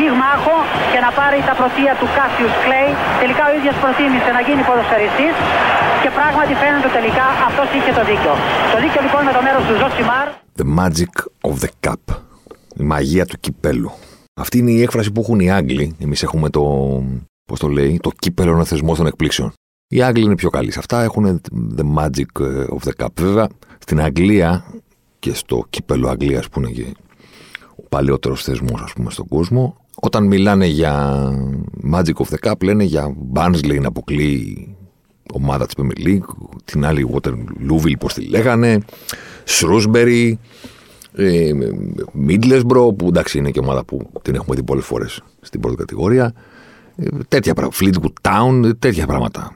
πυγμάχο και να πάρει τα πρωτεία του Κάσιους Κλέη. Τελικά ο ίδιος προτίμησε να γίνει ποδοσφαιριστής και πράγματι φαίνεται τελικά αυτός είχε το δίκιο. Το δίκιο λοιπόν με το μέρος του Ζωσιμάρ. The magic of the cup. Η μαγεία του κυπέλλου. Αυτή είναι η έκφραση που έχουν οι Άγγλοι. Εμείς έχουμε το. Πώς το λέει, το κύπελλο είναι ο θεσμός των εκπλήξεων. Οι Άγγλοι είναι πιο καλοί σε αυτά. Έχουν the magic of the cup. Βέβαια, στην Αγγλία και στο κύπελλο Αγγλίας που είναι και ο παλαιότερος θεσμός, ας πούμε, στον κόσμο, όταν μιλάνε για Magic of the Cup, λένε για Barnsley να αποκλεί ομάδα της Premier League, την άλλη Waterloo, πώς τη λέγανε, Shrewsbury, ε, Middlesbrough, που εντάξει είναι και ομάδα που την έχουμε δει πολλές φορές στην πρώτη κατηγορία, ε, τέτοια πράγματα, Fleetwood Town, τέτοια πράγματα.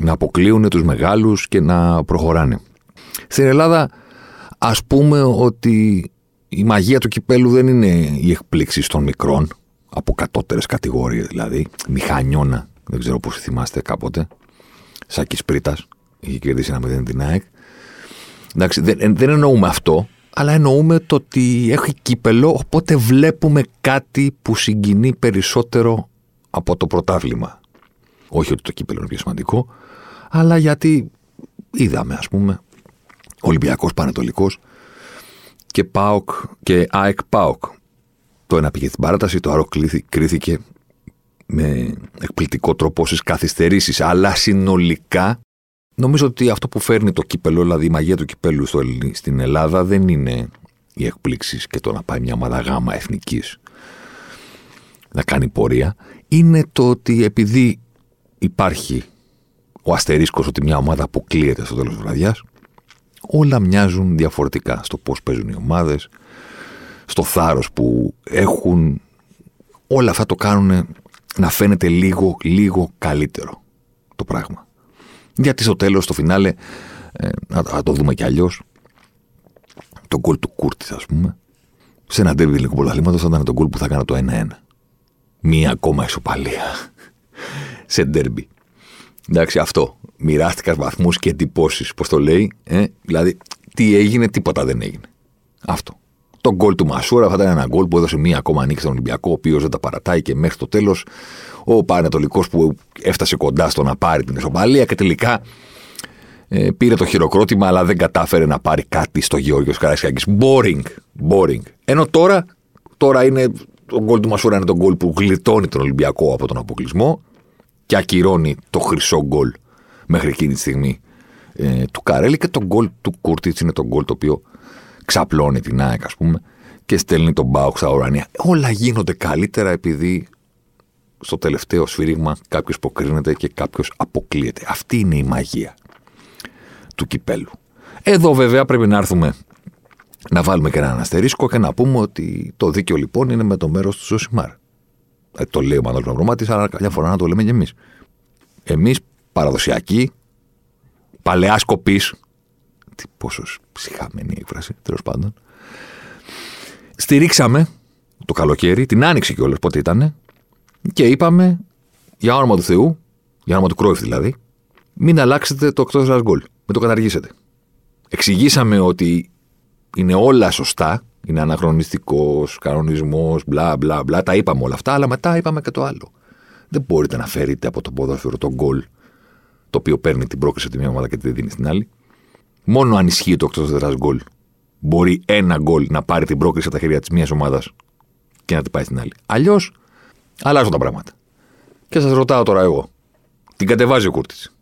Να αποκλείουν τους μεγάλους και να προχωράνε. Στην Ελλάδα, ας πούμε ότι η μαγεία του κυπέλου δεν είναι οι εκπλήξεις των μικρών, από κατώτερες κατηγορίες δηλαδή. Μηχανιώνα, δεν ξέρω πώς θυμάστε κάποτε. Σάκης Πρίτας, είχε κερδίσει ένα μηδέν την ΑΕΚ. Εντάξει, δεν, δεν εννοούμε αυτό, αλλά εννοούμε το ότι έχει κύπελο, οπότε βλέπουμε κάτι που συγκινεί περισσότερο από το πρωτάβλημα. Όχι ότι το κύπελο είναι πιο σημαντικό, αλλά γιατί είδαμε, ας πούμε, Ολυμπιακός Πανετολικός και ΠΑΟΚ και ΑΕΚ ΠΑΟΚ το ένα πήγε στην παράταση, το άλλο κρίθηκε με εκπληκτικό τρόπο στις καθυστερήσεις. Αλλά συνολικά νομίζω ότι αυτό που φέρνει το κύπελο, δηλαδή η μαγεία του κυπέλου στο, στην Ελλάδα, δεν είναι οι εκπλήξεις και το να πάει μια ομάδα γάμα εθνικής να κάνει πορεία. Είναι το ότι επειδή υπάρχει ο αστερίσκος ότι μια ομάδα αποκλείεται στο τέλος της βραδιάς, όλα μοιάζουν διαφορετικά στο πώς παίζουν οι ομάδες, στο θάρρος που έχουν, όλα αυτά το κάνουν να φαίνεται λίγο, λίγο καλύτερο το πράγμα. Γιατί στο τέλος, στο φινάλε, ε, να, το δούμε κι αλλιώς. το γκολ του Κούρτη, ας πούμε, σε ένα ντέρβι λίγο πρωταθλήματος θα ήταν το γκολ που θα έκανε το 1-1. Μία ακόμα ισοπαλία σε ντέρμπι. Εντάξει, αυτό. Μοιράστηκα βαθμούς και εντυπώσεις. Πώς το λέει, ε; δηλαδή, τι έγινε, τίποτα δεν έγινε. Αυτό. Το γκολ του Μασούρα θα ήταν ένα γκολ που έδωσε μία ακόμα νίκη στον Ολυμπιακό, ο οποίος δεν τα παρατάει και μέχρι το τέλος ο Πανετολικός που έφτασε κοντά στο να πάρει την ισοπαλία και τελικά ε, πήρε το χειροκρότημα, αλλά δεν κατάφερε να πάρει κάτι στο Γεώργιος Καραϊσκάκη. Boring. Boring. Ενώ τώρα, τώρα είναι το γκολ του Μασούρα είναι το γκολ που γλιτώνει τον Ολυμπιακό από τον αποκλεισμό και ακυρώνει το χρυσό γκολ μέχρι εκείνη τη στιγμή ε, του Καρέλη και το γκολ του Κούρτιτς είναι το γκολ το οποίο ξαπλώνει την ΑΕΚ, ας πούμε, και στέλνει τον Μπάουκ στα ουρανία. Όλα γίνονται καλύτερα επειδή στο τελευταίο σφύριγμα κάποιος υποκρίνεται και κάποιος αποκλείεται. Αυτή είναι η μαγεία του κυπέλου. Εδώ βέβαια πρέπει να έρθουμε να βάλουμε και έναν αστερίσκο και να πούμε ότι το δίκαιο λοιπόν είναι με το μέρος του Ζωσιμάρ. Ε, το λέει ο Μανώλης Μαυρομάτης, αλλά καμιά φορά να το λέμε κι εμείς. Εμείς παραδοσιακοί, παλαιά σκοπή, τι πόσο ψυχαμένη έκφραση, τέλος πάντων. Στηρίξαμε το καλοκαίρι, την άνοιξη κιόλας, πότε ήταν, και είπαμε για όνομα του Θεού, για όνομα του Κρόιφ δηλαδή, μην αλλάξετε το εκτός σας γκολ. Μην το καταργήσετε. Εξηγήσαμε ότι είναι όλα σωστά, είναι αναχρονιστικός, κανονισμός, μπλα μπλα μπλα. Τα είπαμε όλα αυτά, αλλά μετά είπαμε και το άλλο. Δεν μπορείτε να φέρετε από το ποδόσφαιρο το γκολ το οποίο παίρνει την πρόκληση από τη μία ομάδα και τη δίνει στην άλλη. Μόνο αν ισχύει το εκτό έδρα γκολ μπορεί ένα γκολ να πάρει την πρόκληση από τα χέρια της μία ομάδας και να την πάει στην άλλη. Αλλιώς αλλάζουν τα πράγματα. Και σας ρωτάω τώρα εγώ. Την κατεβάζει ο Κούρτης.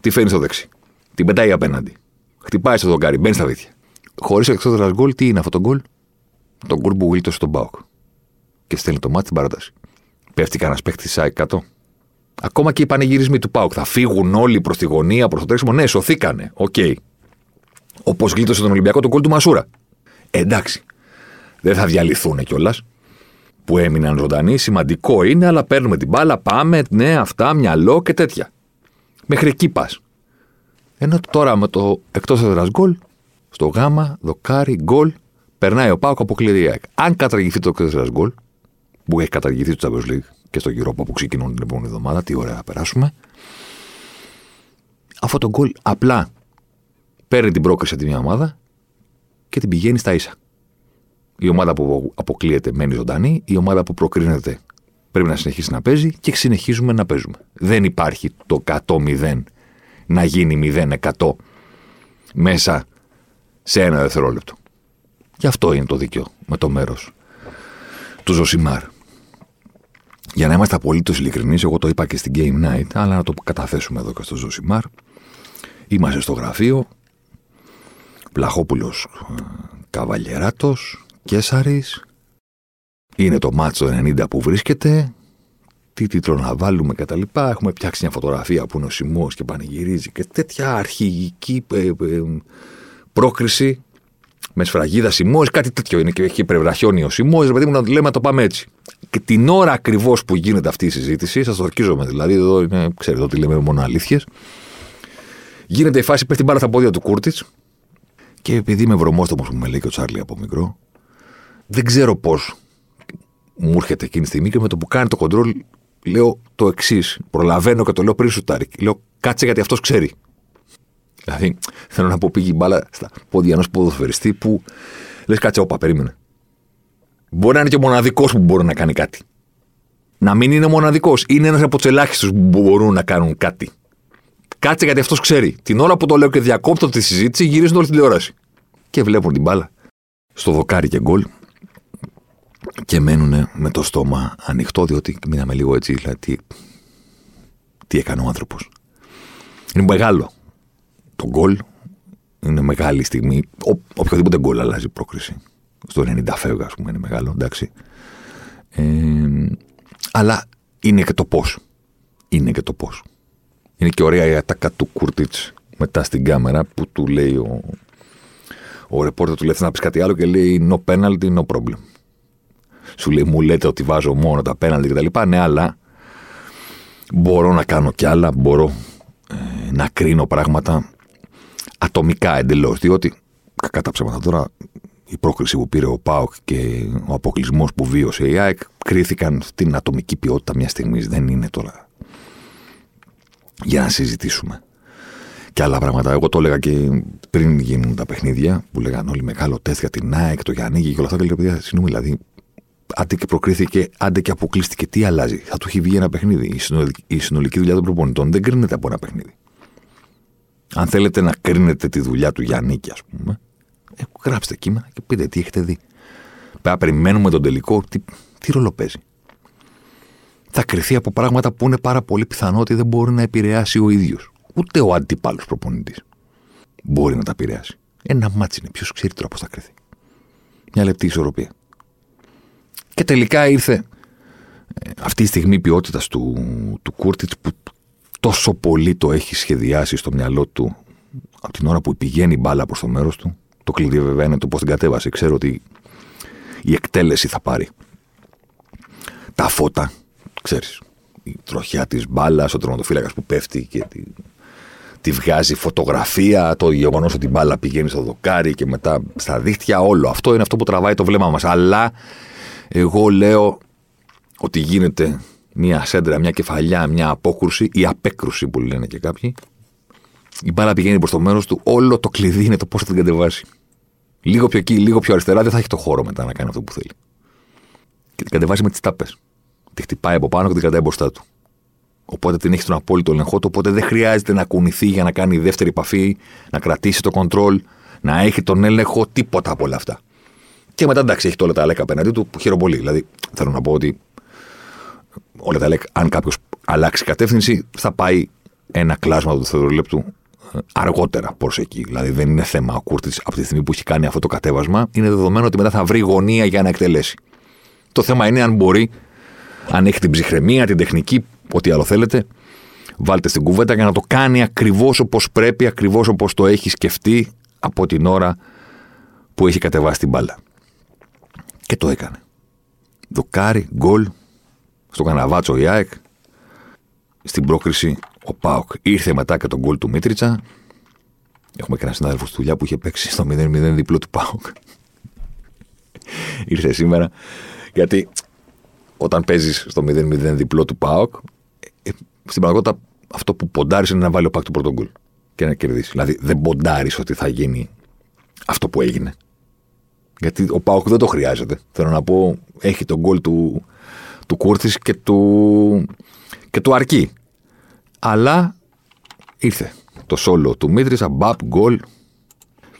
Τι φέρνει στο δεξί. Την πετάει απέναντι. Χτυπάει στο δοκάρι, μπαίνει στα δίθια. Χωρίς εξόδερα γκολ, τι είναι αυτό το γκολ; Το γκολ που γλίτωσε τον Μπάουκ. Και στέλνει το μάτι στην παράταση. Πέφτει κανένας παίχτη της 100. Ακόμα και οι πανηγυρισμοί του Πάουκ. Θα φύγουν όλοι προς τη γωνία, προς το τρέξιμο. Ναι, σωθήκανε. Οκ. Okay. Όπως γλίτωσε τον Ολυμπιακό τον κόλ του Μασούρα. Ε, εντάξει. Δεν θα διαλυθούν κιόλας. Που έμειναν ζωντανοί. Σημαντικό είναι, αλλά παίρνουμε την μπάλα. Πάμε, ναι, αυτά, μυαλό και τέτοια. Μέχρι εκεί πας. Ενώ τώρα με το εκτός έδρας γκολ, στο γάμα, δοκάρι, γκολ, περνάει ο Πάοκ, αποκλείεται η ΑΕΚ. Αν καταργηθεί το εκτός έδρας γκολ, που έχει καταργηθεί το Champions League και στο γύρο που ξεκινούν την επόμενη εβδομάδα, τι ωραία να περάσουμε. Αυτό το γκολ απλά παίρνει την πρόκριση από τη μια ομάδα και την πηγαίνει στα ίσα. Η ομάδα που αποκλείεται μένει ζωντανή, η ομάδα που προκρίνεται πρέπει να συνεχίσει να παίζει και συνεχίζουμε να παίζουμε. Δεν υπάρχει το 100-0 να γίνει 0-100 μέσα σε ένα δευτερόλεπτο. Γι' αυτό είναι το δίκαιο με το μέρος του Ζωσιμάρ. Για να είμαστε απολύτως ειλικρινείς, εγώ το είπα και στην Game Night, αλλά να το καταθέσουμε εδώ και στο Ζωσιμάρ. Είμαστε στο γραφείο. Πλαχόπουλο ε, Καβαλιεράτος, Κέσαρης. Είναι το μάτσο 90 που βρίσκεται. Τι τίτλο να βάλουμε κτλ. Έχουμε φτιάξει μια φωτογραφία που είναι ο Σιμό και πανηγυρίζει και τέτοια αρχηγική ε, ε, πρόκριση με σφραγίδα Σιμό, κάτι τέτοιο είναι και έχει υπερβραχιόνι ο Σιμό. Δηλαδή μου να λέμε να το πάμε έτσι. Και την ώρα ακριβώς που γίνεται αυτή η συζήτηση, σας το ορκίζομαι δηλαδή, εδώ είναι, ξέρετε ότι λέμε μόνο αλήθειες. Γίνεται η φάση, πέφτει μπάλα στα πόδια του Κούρτιτς. Και επειδή είμαι βρωμόστομος που με λέει και ο Τσάρλι από μικρό, δεν ξέρω πώς μου έρχεται εκείνη τη στιγμή και με το που κάνει το κοντρόλ λέω το εξής. Προλαβαίνω και το λέω πριν σου τάρικ. Λέω κάτσε γιατί αυτός ξέρει. Δηλαδή θέλω να πω πήγε μπάλα στα πόδια ενός ποδοσφαιριστή που λες κάτσε, όπα, περίμενε. Μπορεί να είναι και ο μοναδικός που μπορεί να κάνει κάτι. Να μην είναι μοναδικός. Είναι ένας από τους ελάχιστους που μπορούν να κάνουν κάτι. Κάτσε γιατί αυτός ξέρει. Την ώρα που το λέω και διακόπτω τη συζήτηση, γυρίζουν όλη τη τηλεόραση. Και βλέπουν την μπάλα στο δοκάρι και γκολ και μένουν με το στόμα ανοιχτό, διότι μείναμε λίγο έτσι, δηλαδή τι, έκανε ο άνθρωπος. Είναι μεγάλο. Το γκολ είναι μεγάλη στιγμή. Ο, οποιοδήποτε γκολ αλλάζει πρόκριση. Στο 90 φεύγα, ας πούμε, είναι μεγάλο, εντάξει. Ε, αλλά είναι και το πώς. Είναι και το πώς. Είναι και ωραία η ατάκα του Κούρτιτς μετά στην κάμερα που του λέει ο, ο ρεπόρτερ του λέει να πεις κάτι άλλο και λέει no penalty, no problem. Σου λέει μου λέτε ότι βάζω μόνο τα penalty κτλ. Ναι, αλλά μπορώ να κάνω κι άλλα, μπορώ ε, να κρίνω πράγματα ατομικά εντελώς. Διότι κακά τα ψέματα τώρα η πρόκριση που πήρε ο Πάοκ και ο αποκλεισμός που βίωσε η ΑΕΚ κρίθηκαν στην ατομική ποιότητα μια στιγμής. Δεν είναι τώρα για να συζητήσουμε. Και άλλα πράγματα. Εγώ το έλεγα και πριν γίνουν τα παιχνίδια που λέγανε όλοι μεγάλο τεστ για την ΑΕΚ, το Γιάννη και όλα αυτά. Και λέω, παιδιά, συγγνώμη, δηλαδή, άντε και προκρίθηκε, άντε και αποκλείστηκε, τι αλλάζει. Θα του έχει βγει ένα παιχνίδι. Η συνολική, η συνολική δουλειά των προπονητών δεν κρίνεται από ένα παιχνίδι. Αν θέλετε να κρίνετε τη δουλειά του Γιάννη, ας πούμε, ε, γράψτε κείμενα και πείτε τι έχετε δει. Πρέπει περιμένουμε τον τελικό, τι, τι ρόλο παίζει θα κριθεί από πράγματα που είναι πάρα πολύ πιθανό ότι δεν μπορεί να επηρεάσει ο ίδιος. Ούτε ο αντίπαλος προπονητής μπορεί να τα επηρεάσει. Ένα ματς είναι. Ποιος ξέρει τώρα πώς θα κριθεί. Μια λεπτή ισορροπία. Και τελικά ήρθε ε, αυτή η στιγμή ποιότητας του, του Κούρτιτς που τόσο πολύ το έχει σχεδιάσει στο μυαλό του από την ώρα που πηγαίνει η μπάλα προς το μέρος του. Το κλειδί βέβαια είναι το πώς την κατέβασε. Ξέρω ότι η εκτέλεση θα πάρει τα φώτα ξέρεις, η τροχιά της μπάλας, ο τροματοφύλακας που πέφτει και τη, τη βγάζει φωτογραφία, το γεγονός ότι η μπάλα πηγαίνει στο δοκάρι και μετά στα δίχτυα, όλο αυτό είναι αυτό που τραβάει το βλέμμα μας. Αλλά εγώ λέω ότι γίνεται μια σέντρα, μια κεφαλιά, μια απόκρουση ή απέκρουση που λένε και κάποιοι. Η μπάλα πηγαίνει προς το μέρος του, όλο το κλειδί είναι το πώς θα την κατεβάσει. Λίγο πιο εκεί, λίγο πιο αριστερά, δεν θα έχει το χώρο μετά να κάνει αυτό που θέλει. Και την κατεβάζει με τις τάπες τη χτυπάει από πάνω και την κρατάει μπροστά του. Οπότε την έχει τον απόλυτο ελεγχό του, οπότε δεν χρειάζεται να κουνηθεί για να κάνει δεύτερη επαφή, να κρατήσει το κοντρόλ, να έχει τον έλεγχο, τίποτα από όλα αυτά. Και μετά εντάξει, έχει το όλα τα λέκα απέναντί του που χαίρομαι πολύ. Δηλαδή, θέλω να πω ότι όλα τα λέκα, αν κάποιος αλλάξει κατεύθυνση, θα πάει ένα κλάσμα του δευτερολέπτου ε, αργότερα προς εκεί. Δηλαδή, δεν είναι θέμα ο Κούρτης από τη στιγμή που έχει κάνει αυτό το κατέβασμα. Είναι δεδομένο ότι μετά θα βρει γωνία για να εκτελέσει. Το θέμα είναι αν μπορεί αν έχει την ψυχραιμία, την τεχνική, ό,τι άλλο θέλετε, βάλτε στην κουβέντα για να το κάνει ακριβώς όπως πρέπει, ακριβώς όπως το έχει σκεφτεί από την ώρα που έχει κατεβάσει την μπάλα. Και το έκανε. Δοκάρι, γκολ, στο καναβάτσο η ΑΕΚ, στην πρόκριση ο Πάοκ ήρθε μετά και τον γκολ του Μίτριτσα. Έχουμε και ένα συνάδελφο στη δουλειά που είχε παίξει στο 0-0 διπλό του Πάοκ. ήρθε σήμερα. Γιατί όταν παίζεις στο 0-0 διπλό του Πάοκ, ε, στην πραγματικότητα αυτό που ποντάρεις είναι να βάλει ο Πάοκ του πρώτο γκολ και να κερδίσεις. Δηλαδή δεν ποντάρεις ότι θα γίνει αυτό που έγινε. Γιατί ο Πάοκ δεν το χρειάζεται. Θέλω να πω, έχει τον γκολ του, του Κούρθης και του, και του αρκεί. Αλλά ήρθε το σόλο του Μίτρη, μπαπ, γκολ.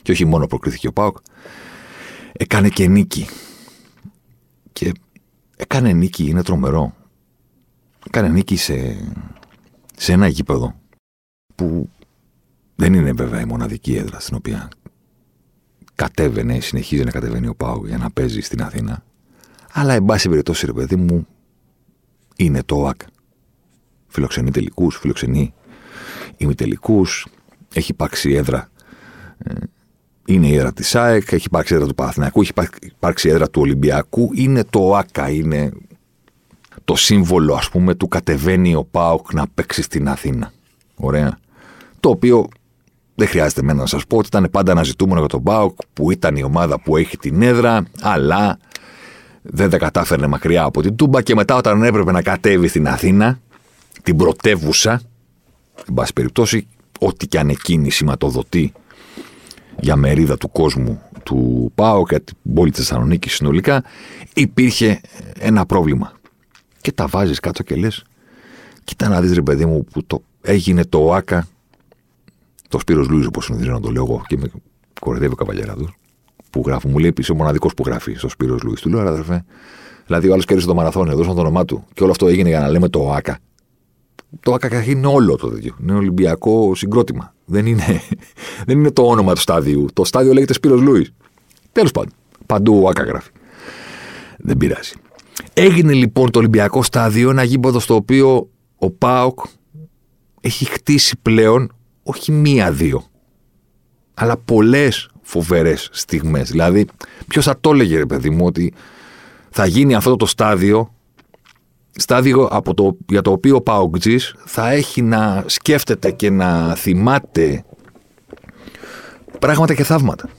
Και όχι μόνο προκρίθηκε ο Πάοκ. Έκανε και νίκη. Και έκανε νίκη, είναι τρομερό. Έκανε νίκη σε, σε ένα γήπεδο που δεν είναι βέβαια η μοναδική έδρα στην οποία κατέβαινε, συνεχίζει να κατεβαίνει ο Πάου για να παίζει στην Αθήνα. Αλλά, εν πάση περιπτώσει, ρε παιδί μου, είναι το ΟΑΚ. Φιλοξενεί τελικούς, φιλοξενεί ημιτελικούς, έχει υπάρξει έδρα. Ε, είναι η έδρα της ΑΕΚ, έχει υπάρξει έδρα του Παναθηναϊκού, έχει υπάρξει έδρα του Ολυμπιακού. Είναι το ΟΑΚΑ, είναι το σύμβολο, ας πούμε, του κατεβαίνει ο Πάοκ να παίξει στην Αθήνα. Ωραία. Το οποίο δεν χρειάζεται εμένα να σας πω ότι ήταν πάντα ένα ζητούμενο για τον Μπάουκ που ήταν η ομάδα που έχει την έδρα, αλλά δεν τα κατάφερνε μακριά από την Τούμπα και μετά όταν έπρεπε να κατέβει στην Αθήνα, την πρωτεύουσα, εν πάση περιπτώσει, ό,τι και αν εκείνη σηματοδοτεί για μερίδα του κόσμου του ΠΑΟ και την πόλη τη Θεσσαλονίκη συνολικά, υπήρχε ένα πρόβλημα. Και τα βάζεις κάτω και λες, κοίτα να δεις ρε παιδί μου που το έγινε το ΟΑΚΑ το Σπύρος Λούις, όπως συνηθίζω να το λέω εγώ, και με κοροϊδεύει ο Καβαλιαράδος, που γράφει, μου λέει, είσαι ο μοναδικός που γράφει στο Σπύρος Λούις. Του λέω, αδερφέ, δηλαδή ο άλλος κέρδισε το μαραθώνιο, έδωσαν το όνομά του και όλο αυτό έγινε για να λέμε το ΟΑΚΑ. Το ΟΑΚΑ είναι όλο το τέτοιο. Είναι Ολυμπιακό συγκρότημα. Δεν είναι, δεν είναι το όνομα του στάδιου. Το στάδιο λέγεται Σπύρος Λούι. Τέλος πάντων. Παντού ο ΟΑΚΑ γράφει. Δεν πειράζει. Έγινε λοιπόν το Ολυμπιακό στάδιο ένα γήπεδο στο οποίο ο ΠΑΟΚ έχει χτίσει πλέον όχι μία-δύο, αλλά πολλές φοβερές στιγμές. Δηλαδή, ποιος θα το έλεγε, ρε παιδί μου, ότι θα γίνει αυτό το στάδιο, στάδιο από το, για το οποίο ο Παοκτζής θα έχει να σκέφτεται και να θυμάται πράγματα και θαύματα.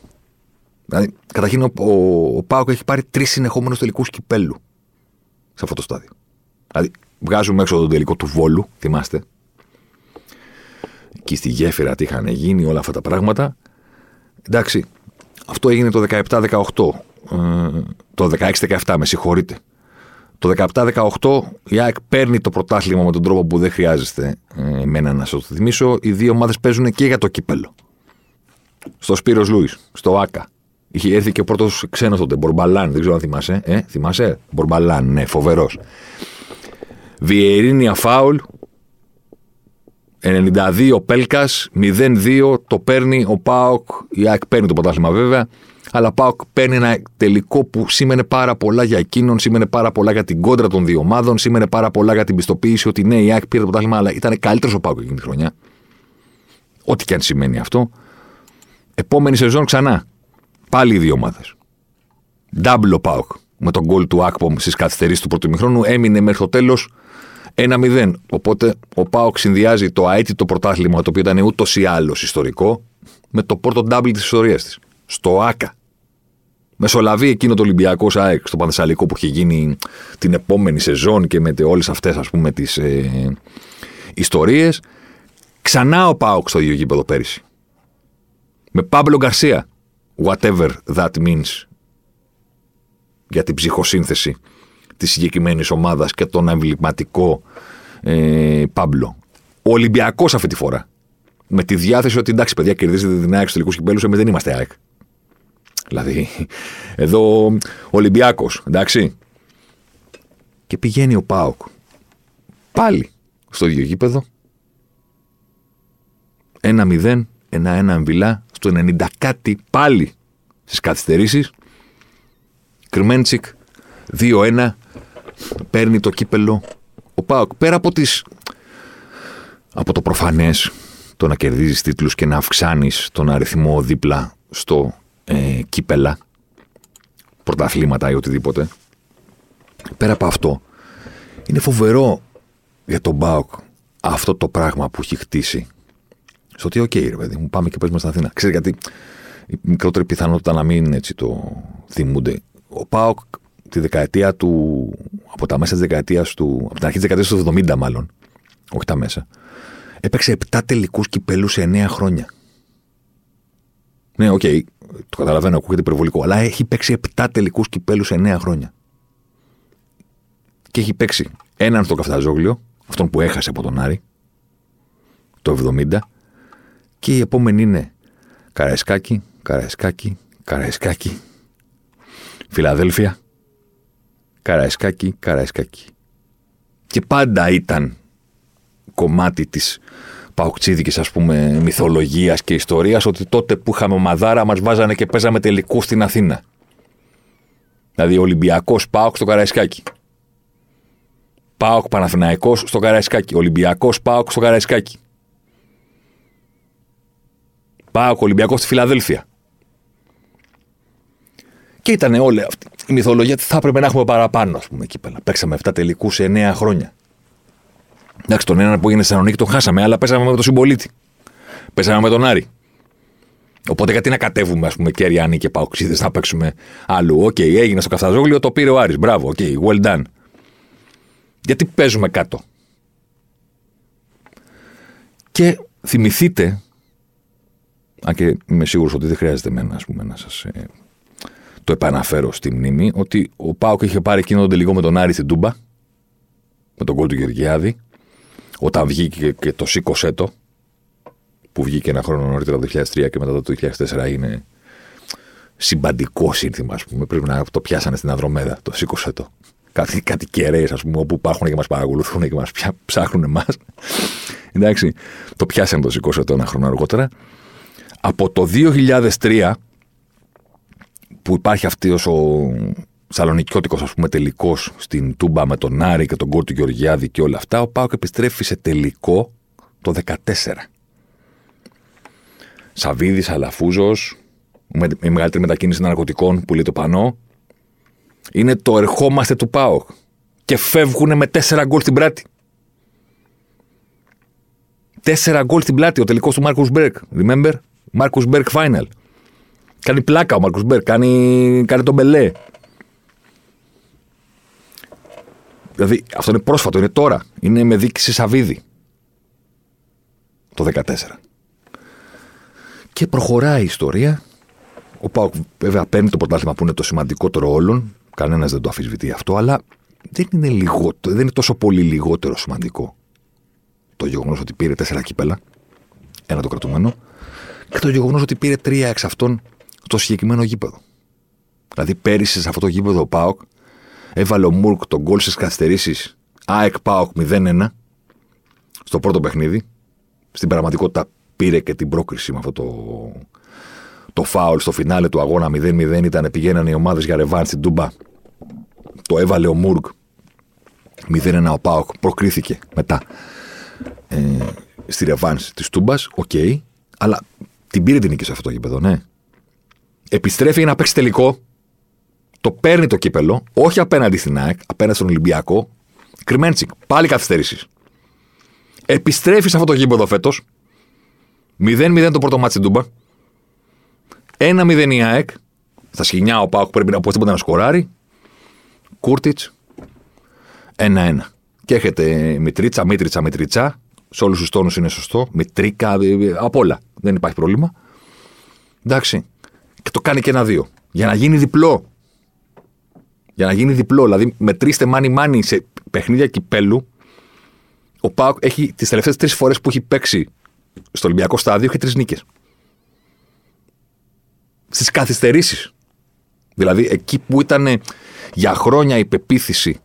Δηλαδή, καταρχήν ο, ο, ο έχει πάρει τρεις συνεχόμενους τελικούς κυπέλου σε αυτό το στάδιο. Δηλαδή, βγάζουμε έξω τον τελικό του Βόλου, θυμάστε, εκεί στη γέφυρα τι είχαν γίνει, όλα αυτά τα πράγματα. Εντάξει, αυτό έγινε το 17-18. Ε, το 16-17, με συγχωρείτε. Το 17-18 η ΑΕΚ παίρνει το πρωτάθλημα με τον τρόπο που δεν χρειάζεστε ε, εμένα να σας το θυμίσω. Οι δύο ομάδες παίζουν και για το κύπελο. Στο Σπύρος Λούις, στο ΑΚΑ. Είχε έρθει και ο πρώτος ξένος τότε, Μπορμπαλάν, δεν ξέρω αν θυμάσαι. Ε, θυμάσαι, Μπορμπαλάν, ναι, φοβερός. Βιερίνια φάουλ, 92 Πέλκας, 0-2 το παίρνει ο Πάοκ. Η ΑΕΚ παίρνει το πρωτάθλημα βέβαια. Αλλά ο Πάοκ παίρνει ένα τελικό που σήμαινε πάρα πολλά για εκείνον, σήμαινε πάρα πολλά για την κόντρα των δύο ομάδων, σήμαινε πάρα πολλά για την πιστοποίηση ότι ναι, η ΑΕΚ πήρε το πρωτάθλημα, αλλά ήταν καλύτερος ο Πάοκ εκείνη τη χρονιά. Ό,τι και αν σημαίνει αυτό. Επόμενη σεζόν ξανά. Πάλι οι δύο ομάδες. Double ο Πάοκ με τον γκολ του Ακπομ στις καθυστερήσεις του πρώτου μηχρόνου έμεινε μέχρι το τέλος 1-0. Οπότε ο Πάοκ συνδυάζει το αίτητο πρωτάθλημα, το οποίο ήταν ούτως ή άλλως ιστορικό, με το πρώτο ντάμπλ της ιστορίας της. Στο ΑΚΑ. Μεσολαβεί εκείνο το Ολυμπιακό ΑΕΚ στο Πανθεσσαλικό που είχε γίνει την επόμενη σεζόν και με όλες αυτές ας πούμε τις ε, ιστορίες. Ξανά ο Πάοκ στο ίδιο γήπεδο πέρυσι. Με Πάμπλο Γκαρσία. Whatever that means για την ψυχοσύνθεση της συγκεκριμένης ομάδας και τον εμβληματικό ε, Πάμπλο. Ο Ολυμπιακός αυτή τη φορά. Με τη διάθεση ότι εντάξει, παιδιά, κερδίζετε την ΑΕΚ στους τελικούς κυπέλους, εμείς δεν είμαστε ΑΕΚ. Δηλαδή, εδώ ο Ολυμπιακό, εντάξει. Και πηγαίνει ο Πάοκ. Πάλι στο ίδιο γήπεδο. 1-0, 1-1 εμβυλά, στο 90 κάτι πάλι στις καθυστερήσεις. Κρμέντσικ 2-1 παίρνει το κύπελο ο Πάοκ. Πέρα από, τις, από το προφανές το να κερδίζεις τίτλους και να αυξάνεις τον αριθμό δίπλα στο ε, κύπελα, πρωταθλήματα ή οτιδήποτε. Πέρα από αυτό, είναι φοβερό για τον ΠΑΟΚ αυτό το πράγμα που έχει χτίσει. Στο ότι, οκ, ρε παιδί μου, πάμε και παίζουμε στην Αθήνα. Ξέρετε, γιατί η μικρότερη πιθανότητα να μην έτσι το θυμούνται. Ο ΠΑΟΚ τη δεκαετία του. από τα μέσα της δεκαετίας του. από την αρχή της δεκαετίας του 70, μάλλον. Όχι τα μέσα. Έπαιξε 7 τελικούς κυπέλλου σε 9 χρόνια. Ναι, OK, okay, το καταλαβαίνω, ακούγεται υπερβολικό, αλλά έχει παίξει 7 τελικούς κυπέλλου σε 9 χρόνια. Και έχει παίξει έναν στο Καυταντζόγλειο, αυτόν που έχασε από τον Άρη, το 70, και η επόμενη είναι Καραϊσκάκη, Καραϊσκάκη, Καραϊσκάκη, Φιλαδέλφια, Καραϊσκάκη, Καραϊσκάκη. Και πάντα ήταν κομμάτι της παουκτσίδικης ας πούμε μυθολογίας και ιστορίας ότι τότε που είχαμε ομαδάρα μας βάζανε και παίζαμε τελικούς στην Αθήνα. Δηλαδή Ολυμπιακός Πάοκ στο Καραϊσκάκι. Πάοκ Παναθηναϊκός στο Καραϊσκάκι. Ολυμπιακός Πάοκ στο Καραϊσκάκι. Πάοκ Ολυμπιακός στη Φιλαδέλφια. Και ήταν όλη αυτή η μυθολογία ότι θα έπρεπε να έχουμε παραπάνω, ας πούμε, εκεί πέρα. Παίξαμε 7 τελικούς σε 9 χρόνια. Εντάξει, τον έναν που έγινε στη Θεσσαλονίκη τον χάσαμε, αλλά πέσαμε με τον συμπολίτη. Πέσαμε με τον Άρη. Οπότε γιατί να κατέβουμε, ας πούμε, κι Αρειανοί και Παοκτσήδες να παίξουμε αλλού. OK, okay, έγινε στο Καυταντζόγλειο, το πήρε ο Άρης. Μπράβο, OK, okay, well done. Γιατί παίζουμε κάτω. Και θυμηθείτε, αν και είμαι σίγουρος ότι δεν χρειάζεται εμένα, ας πούμε, να σας ε, το επαναφέρω στη μνήμη, ότι ο ΠΑΟΚ είχε πάρει εκείνο τον τελικό με τον Άρη στην Τούμπα, με τον κόλ του Γεωργιάδη, όταν βγήκε και το σήκωσέ το, που βγήκε ένα χρόνο νωρίτερα το 2003 και μετά το 2004 είναι συμπαντικό σύνθημα, ας πούμε. Πρέπει να το πιάσανε στην Ανδρομέδα, το σήκωσέ το. Κάτι, κάτι κεραίες, ας πούμε, όπου υπάρχουν και μας παρακολουθούν και μας ψάχνουν εμάς. Εντάξει, το πιάσανε το σήκωσέ το ένα χρόνο αργότερα. Από το 2003 που υπάρχει αυτός ο Σαλονικιώτικο, ας πούμε, τελικός στην Τούμπα με τον Άρη και το γκολ του Γεωργιάδη και όλα αυτά, ο ΠΑΟΚ επιστρέφει σε τελικό το 14. Σαβίδη, Αλαφούζος, η μεγαλύτερη μετακίνηση ναρκωτικών που λέει το πανό. Είναι το ερχόμαστε του ΠΑΟΚ. Και φεύγουν με τέσσερα γκολ στην πλάτη. Τέσσερα γκολ στην πλάτη ο τελικός του Μάρκους Μπεργκ. Remember? Μάρκους Μπεργκ final. Κάνει πλάκα ο Μάρκο Μπέρκ, κάνει, κάνει τον μπελέ. Δηλαδή αυτό είναι πρόσφατο, είναι τώρα. Είναι με δίκηση Σαββίδη. Το 14. Και προχωράει η ιστορία. Ο Πάοκ βέβαια παίρνει το πρωτάθλημα που είναι το σημαντικότερο όλων. Κανένας δεν το αφισβητεί αυτό, αλλά δεν είναι, λιγότερο, δεν είναι τόσο πολύ λιγότερο σημαντικό το γεγονός ότι πήρε τέσσερα κύπελα. Ένα το κρατούμενο. Και το γεγονός ότι πήρε τρία εξ αυτών στο συγκεκριμένο γήπεδο. Δηλαδή πέρυσι σε αυτό το γήπεδο ο Πάοκ έβαλε ο Μουρκ τον γκολ στις καθυστερήσεις ΑΕΚ Πάοκ 0-1 στο πρώτο παιχνίδι. Στην πραγματικότητα πήρε και την πρόκριση με αυτό το, το φάουλ στο φινάλε του αγώνα 0-0. Ήταν πηγαίνανε οι ομάδες για ρεβάν στην Τούμπα. Το έβαλε ο Μουρκ 0-1 ο Πάοκ. Προκρίθηκε μετά ε, στη ρεβάν της Τούμπας. OK. Okay, αλλά την πήρε την νίκη σε αυτό το γήπεδο, ναι. Επιστρέφει για να παίξει τελικό το παίρνει το κύπελλο, όχι απέναντι στην ΑΕΚ, απέναντι στον Ολυμπιακό. Κρμέντσικ, πάλι καθυστερήσεις. Επιστρέφεις σε αυτό το γήπεδο φέτος. 0-0 το πρώτο ματς στην Τούμπα. 1-0 η ΑΕΚ. Στα σχοινιά ο ΠΑΟΚ πρέπει οπωσδήποτε να σκοράρει. Κούρτιτς. 1-1. Και έχετε Μητρίτσα, Μήτριτσα, Μητρίτσα. Σε όλους τους τόνους είναι σωστό. Μητρίκα, ε, ε, απ' όλα. Δεν υπάρχει πρόβλημα. Εντάξει. Και το κάνει και ένα-δύο. Για να γίνει διπλό για να γίνει διπλό. Δηλαδή, μετρήστε μάνι μάνι σε παιχνίδια κυπέλου. Ο Πάοκ έχει τις τελευταίες τρεις φορές που έχει παίξει στο Ολυμπιακό στάδιο έχει τρεις νίκες. Στις καθυστερήσεις. Δηλαδή, εκεί που ήταν για χρόνια η πεποίθηση,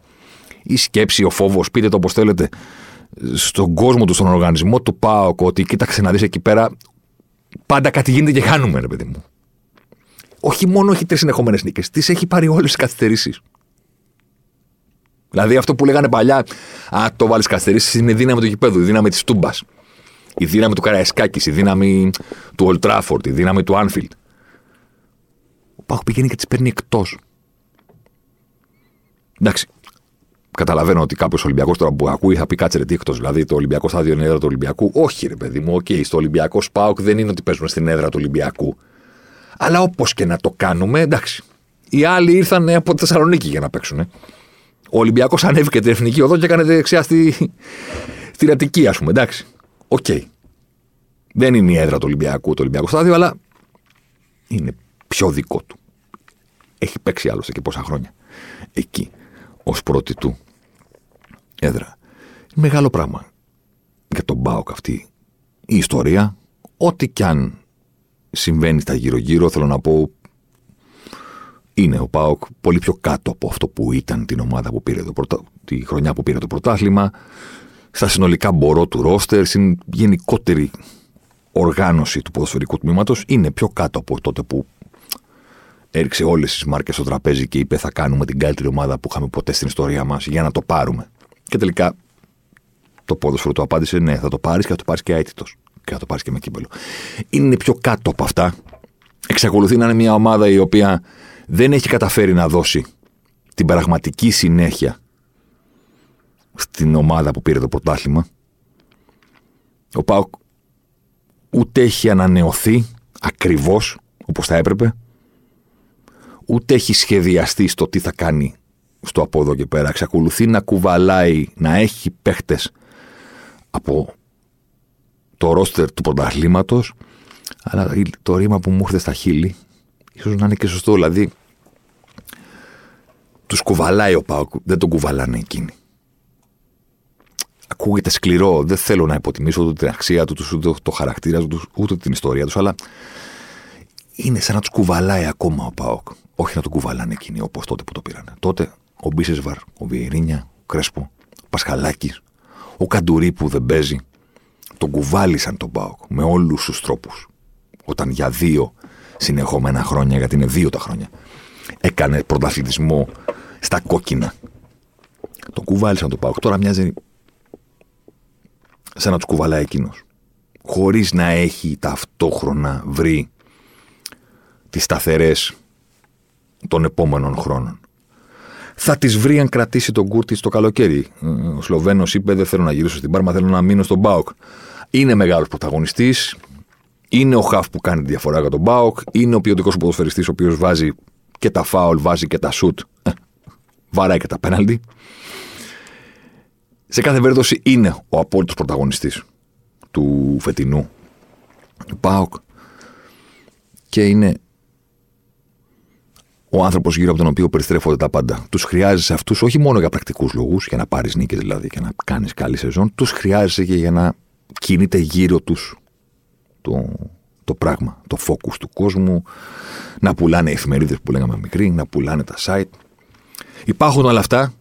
η σκέψη, ο φόβος, πείτε το όπως θέλετε, στον κόσμο του, στον οργανισμό του ΠΑΟΚ, ότι κοίταξε να δεις εκεί πέρα, πάντα κάτι γίνεται και χάνουμε, ρε παιδί μου όχι μόνο έχει τρεις συνεχόμενε νίκες, τις έχει πάρει όλες τις καθυστερήσεις. Δηλαδή αυτό που λέγανε παλιά, Α, το βάλεις καθυστερήσεις είναι η δύναμη του γηπέδου, η δύναμη της Τούμπας, η δύναμη του Καραϊσκάκης, η δύναμη του Ολντ Τράφορντ, η δύναμη του Άνφιλντ. Ο ΠΑΟΚ πηγαίνει και τις παίρνει εκτός. Εντάξει. Καταλαβαίνω ότι κάποιος Ολυμπιακός τώρα που ακούει θα πει κάτσε ρε τι εκτός. Δηλαδή το Ολυμπιακό στάδιο είναι έδρα του Ολυμπιακού. Όχι, ρε παιδί μου, OK, okay, στο Ολυμπιακός ΠΑΟΚ δεν είναι ότι παίζουν στην έδρα του Ολυμπιακού. Αλλά όπως και να το κάνουμε, εντάξει. Οι άλλοι ήρθαν από τη Θεσσαλονίκη για να παίξουν. Ο Ολυμπιακός ανέβηκε την εθνική οδό και έκανε δεξιά στη, στη Αττική, ας πούμε. Εντάξει. OK. Okay. Δεν είναι η έδρα του Ολυμπιακού το Ολυμπιακό στάδιο, αλλά είναι πιο δικό του. Έχει παίξει άλλωστε και πόσα χρόνια εκεί ως πρώτη του έδρα. Μεγάλο πράγμα για τον ΠΑΟΚ αυτή η ιστορία. Ό,τι κι αν συμβαίνει στα γύρω-γύρω, θέλω να πω, είναι ο ΠΑΟΚ πολύ πιο κάτω από αυτό που ήταν την ομάδα που πήρε το πρωτα... τη χρονιά που πήρε το πρωτάθλημα, στα συνολικά μπορώ του ρόστερ, στην γενικότερη οργάνωση του ποδοσφαιρικού τμήματος, είναι πιο κάτω από τότε που έριξε όλες τις μάρκες στο τραπέζι και είπε: Θα κάνουμε την καλύτερη ομάδα που είχαμε ποτέ στην ιστορία μας για να το πάρουμε. Και τελικά το ποδόσφαιρο του απάντησε: Ναι, θα το πάρεις και θα το πάρεις και αίτητος. Και θα το πάρεις και με κύπελο. Είναι πιο κάτω από αυτά. Εξακολουθεί να είναι μια ομάδα η οποία δεν έχει καταφέρει να δώσει την πραγματική συνέχεια στην ομάδα που πήρε το πρωτάθλημα. Ο Πάοκ ούτε έχει ανανεωθεί ακριβώς όπως θα έπρεπε ούτε έχει σχεδιαστεί στο τι θα κάνει στο από εδώ και πέρα. Εξακολουθεί να κουβαλάει, να έχει παίχτες από το ρόστερ του πρωταθλήματος, αλλά το ρήμα που μου έρχεται στα χείλη, ίσως να είναι και σωστό, δηλαδή τους κουβαλάει ο Πάοκ, δεν τον κουβαλάνε εκείνοι. Ακούγεται σκληρό, δεν θέλω να υποτιμήσω ούτε την αξία του, ούτε το χαρακτήρα τους, ούτε την ιστορία τους, αλλά είναι σαν να τους κουβαλάει ακόμα ο Πάοκ. Όχι να τον κουβαλάνε εκείνοι όπως τότε που το πήραν. Τότε ο Μπίσεσβαρ, ο Βιερίνια, ο Κρέσπο, ο Πασχαλάκης, ο Καντουρί που δεν παίζει, τον κουβάλισαν τον Πάοκ με όλους τους τρόπους. Όταν για δύο συνεχόμενα χρόνια, γιατί είναι δύο τα χρόνια, έκανε πρωταθλητισμό στα κόκκινα. Τον κουβάλισαν τον Πάοκ. Τώρα μοιάζει σαν να τους κουβαλάει εκείνος. Χωρίς να έχει ταυτόχρονα βρει τις σταθερές των επόμενων χρόνων. Θα τις βρει αν κρατήσει τον Κούρτη το καλοκαίρι. Ο Σλοβαίνος είπε: Δεν θέλω να γυρίσω στην Πάρμα, θέλω να μείνω στον Μπάουκ. Είναι μεγάλος πρωταγωνιστής. Είναι ο Χαφ που κάνει τη διαφορά για τον Μπάουκ. Είναι ο ποιοτικός ποδοσφαιριστής ο οποίος βάζει και τα φάουλ, βάζει και τα σουτ. Ε, βαράει και τα πέναλτι. Σε κάθε περίπτωση είναι ο απόλυτος πρωταγωνιστής του φετινού Μπάουκ. Και είναι ο άνθρωπος γύρω από τον οποίο περιστρέφονται τα πάντα. Τους χρειάζεσαι αυτούς όχι μόνο για πρακτικούς λόγους, για να πάρεις νίκες δηλαδή και να κάνεις καλή σεζόν, τους χρειάζεσαι και για να κινείται γύρω τους το, το πράγμα, το focus του κόσμου, να πουλάνε οι εφημερίδες που λέγαμε μικροί, να πουλάνε τα site. Υπάρχουν όλα αυτά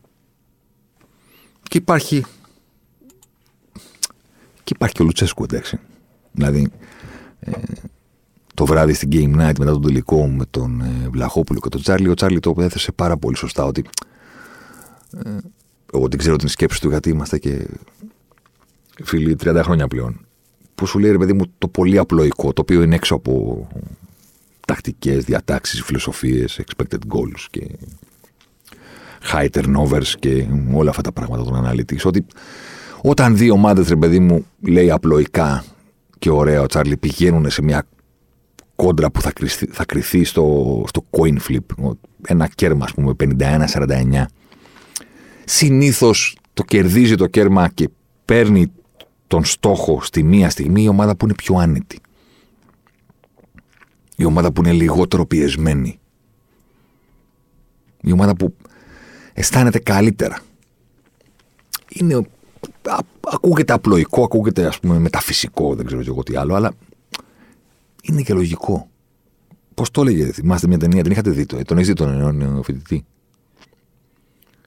και υπάρχει. Και υπάρχει και ο Λουτσέσκου, εντάξει. Δηλαδή, ε, το βράδυ στην Game Night μετά τον τελικό με τον ε, Βλαχόπουλο και τον Τσάρλι. Ο Τσάρλι το έθεσε πάρα πολύ σωστά ότι. Ε, εγώ δεν ξέρω την σκέψη του γιατί είμαστε και φίλοι 30 χρόνια πλέον. Που σου λέει ρε παιδί μου το πολύ απλοϊκό, το οποίο είναι έξω από τακτικές, διατάξεις, φιλοσοφίες, expected goals και high turnovers και όλα αυτά τα πράγματα των αναλυτή. Ότι όταν δύο ομάδες, ρε παιδί μου, λέει απλοϊκά και ωραία ο Τσάρλι, πηγαίνουν σε μια κόντρα που θα, κρυθεί, θα κρυθεί στο, στο coin flip. Ένα κέρμα, ας πούμε, 51-49. Συνήθως το κερδίζει το κέρμα και παίρνει τον στόχο στη μία στιγμή η ομάδα που είναι πιο άνετη. Η ομάδα που είναι λιγότερο πιεσμένη. Η ομάδα που αισθάνεται καλύτερα. Είναι, ακούγεται απλοϊκό, ακούγεται ας πούμε μεταφυσικό, δεν ξέρω εγώ τι άλλο, αλλά είναι και λογικό. Πώς το έλεγε, θυμάστε μια ταινία, την είχατε δει το. Ε, τον έχεις δει τον νέο φοιτητή;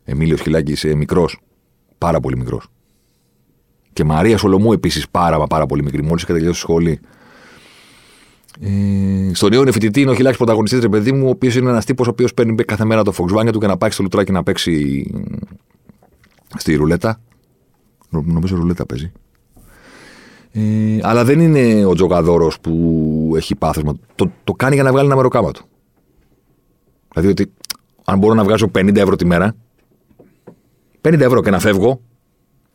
Εμίλιος Χιλάκης, ε, μικρός. Πάρα πολύ μικρός. Και Μαρία Σολομού επίσης πάρα, πάρα πολύ μικρή. Μόλις είχα τελειώσει σχολή. Ε, στον νέο φοιτητή είναι ο Χιλάκης πρωταγωνιστής, ρε παιδί μου, ο οποίος είναι ένας τύπος ο οποίος παίρνει κάθε μέρα το Volkswagen του και να πάει στο λουτράκι να παίξει στη ρουλέτα. Νομίζω ρουλέτα παίζει. Ε, αλλά δεν είναι ο τζογαδόρος που έχει πάθος. Το, το κάνει για να βγάλει ένα μεροκάμα του. Δηλαδή ότι αν μπορώ να βγάζω 50 ευρώ τη μέρα, 50 ευρώ και να φεύγω,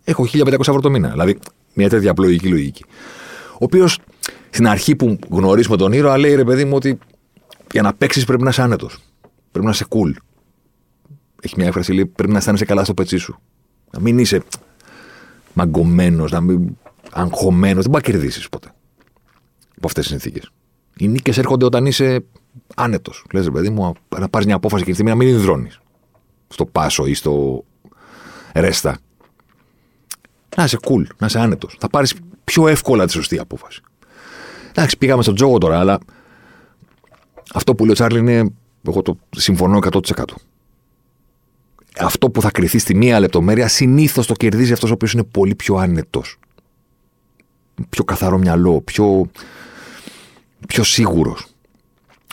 έχω 1500 ευρώ το μήνα. Δηλαδή, μια τέτοια απλοϊκή λογική. Ο οποίος στην αρχή που γνωρίζουμε τον ήρωα λέει ρε παιδί μου ότι για να παίξεις πρέπει να είσαι άνετος. Πρέπει να είσαι cool. Έχει μια έκφραση λέει πρέπει να αισθάνεσαι καλά στο πετσί σου. Να μην είσαι μαγκωμένος, να μην αγχωμένος. Δεν μπορεί να κερδίσεις ποτέ από αυτές τις συνθήκες. Οι νίκες έρχονται όταν είσαι άνετος. Λες, ρε παιδί μου, να πάρεις μια απόφαση και να μην υδρώνεις. Στο πάσο ή στο ρέστα. Να είσαι cool, να είσαι άνετος. Θα πάρεις πιο εύκολα τη σωστή απόφαση. Εντάξει, πήγαμε στον τζόγο τώρα, αλλά αυτό που λέει ο Τσάρλι είναι. Εγώ το συμφωνώ 100%. Αυτό που θα κρυθεί στη μία λεπτομέρεια συνήθως το κερδίζει αυτός ο οποίος είναι πολύ πιο άνετος. Πιο καθαρό μυαλό, πιο, πιο σίγουρος.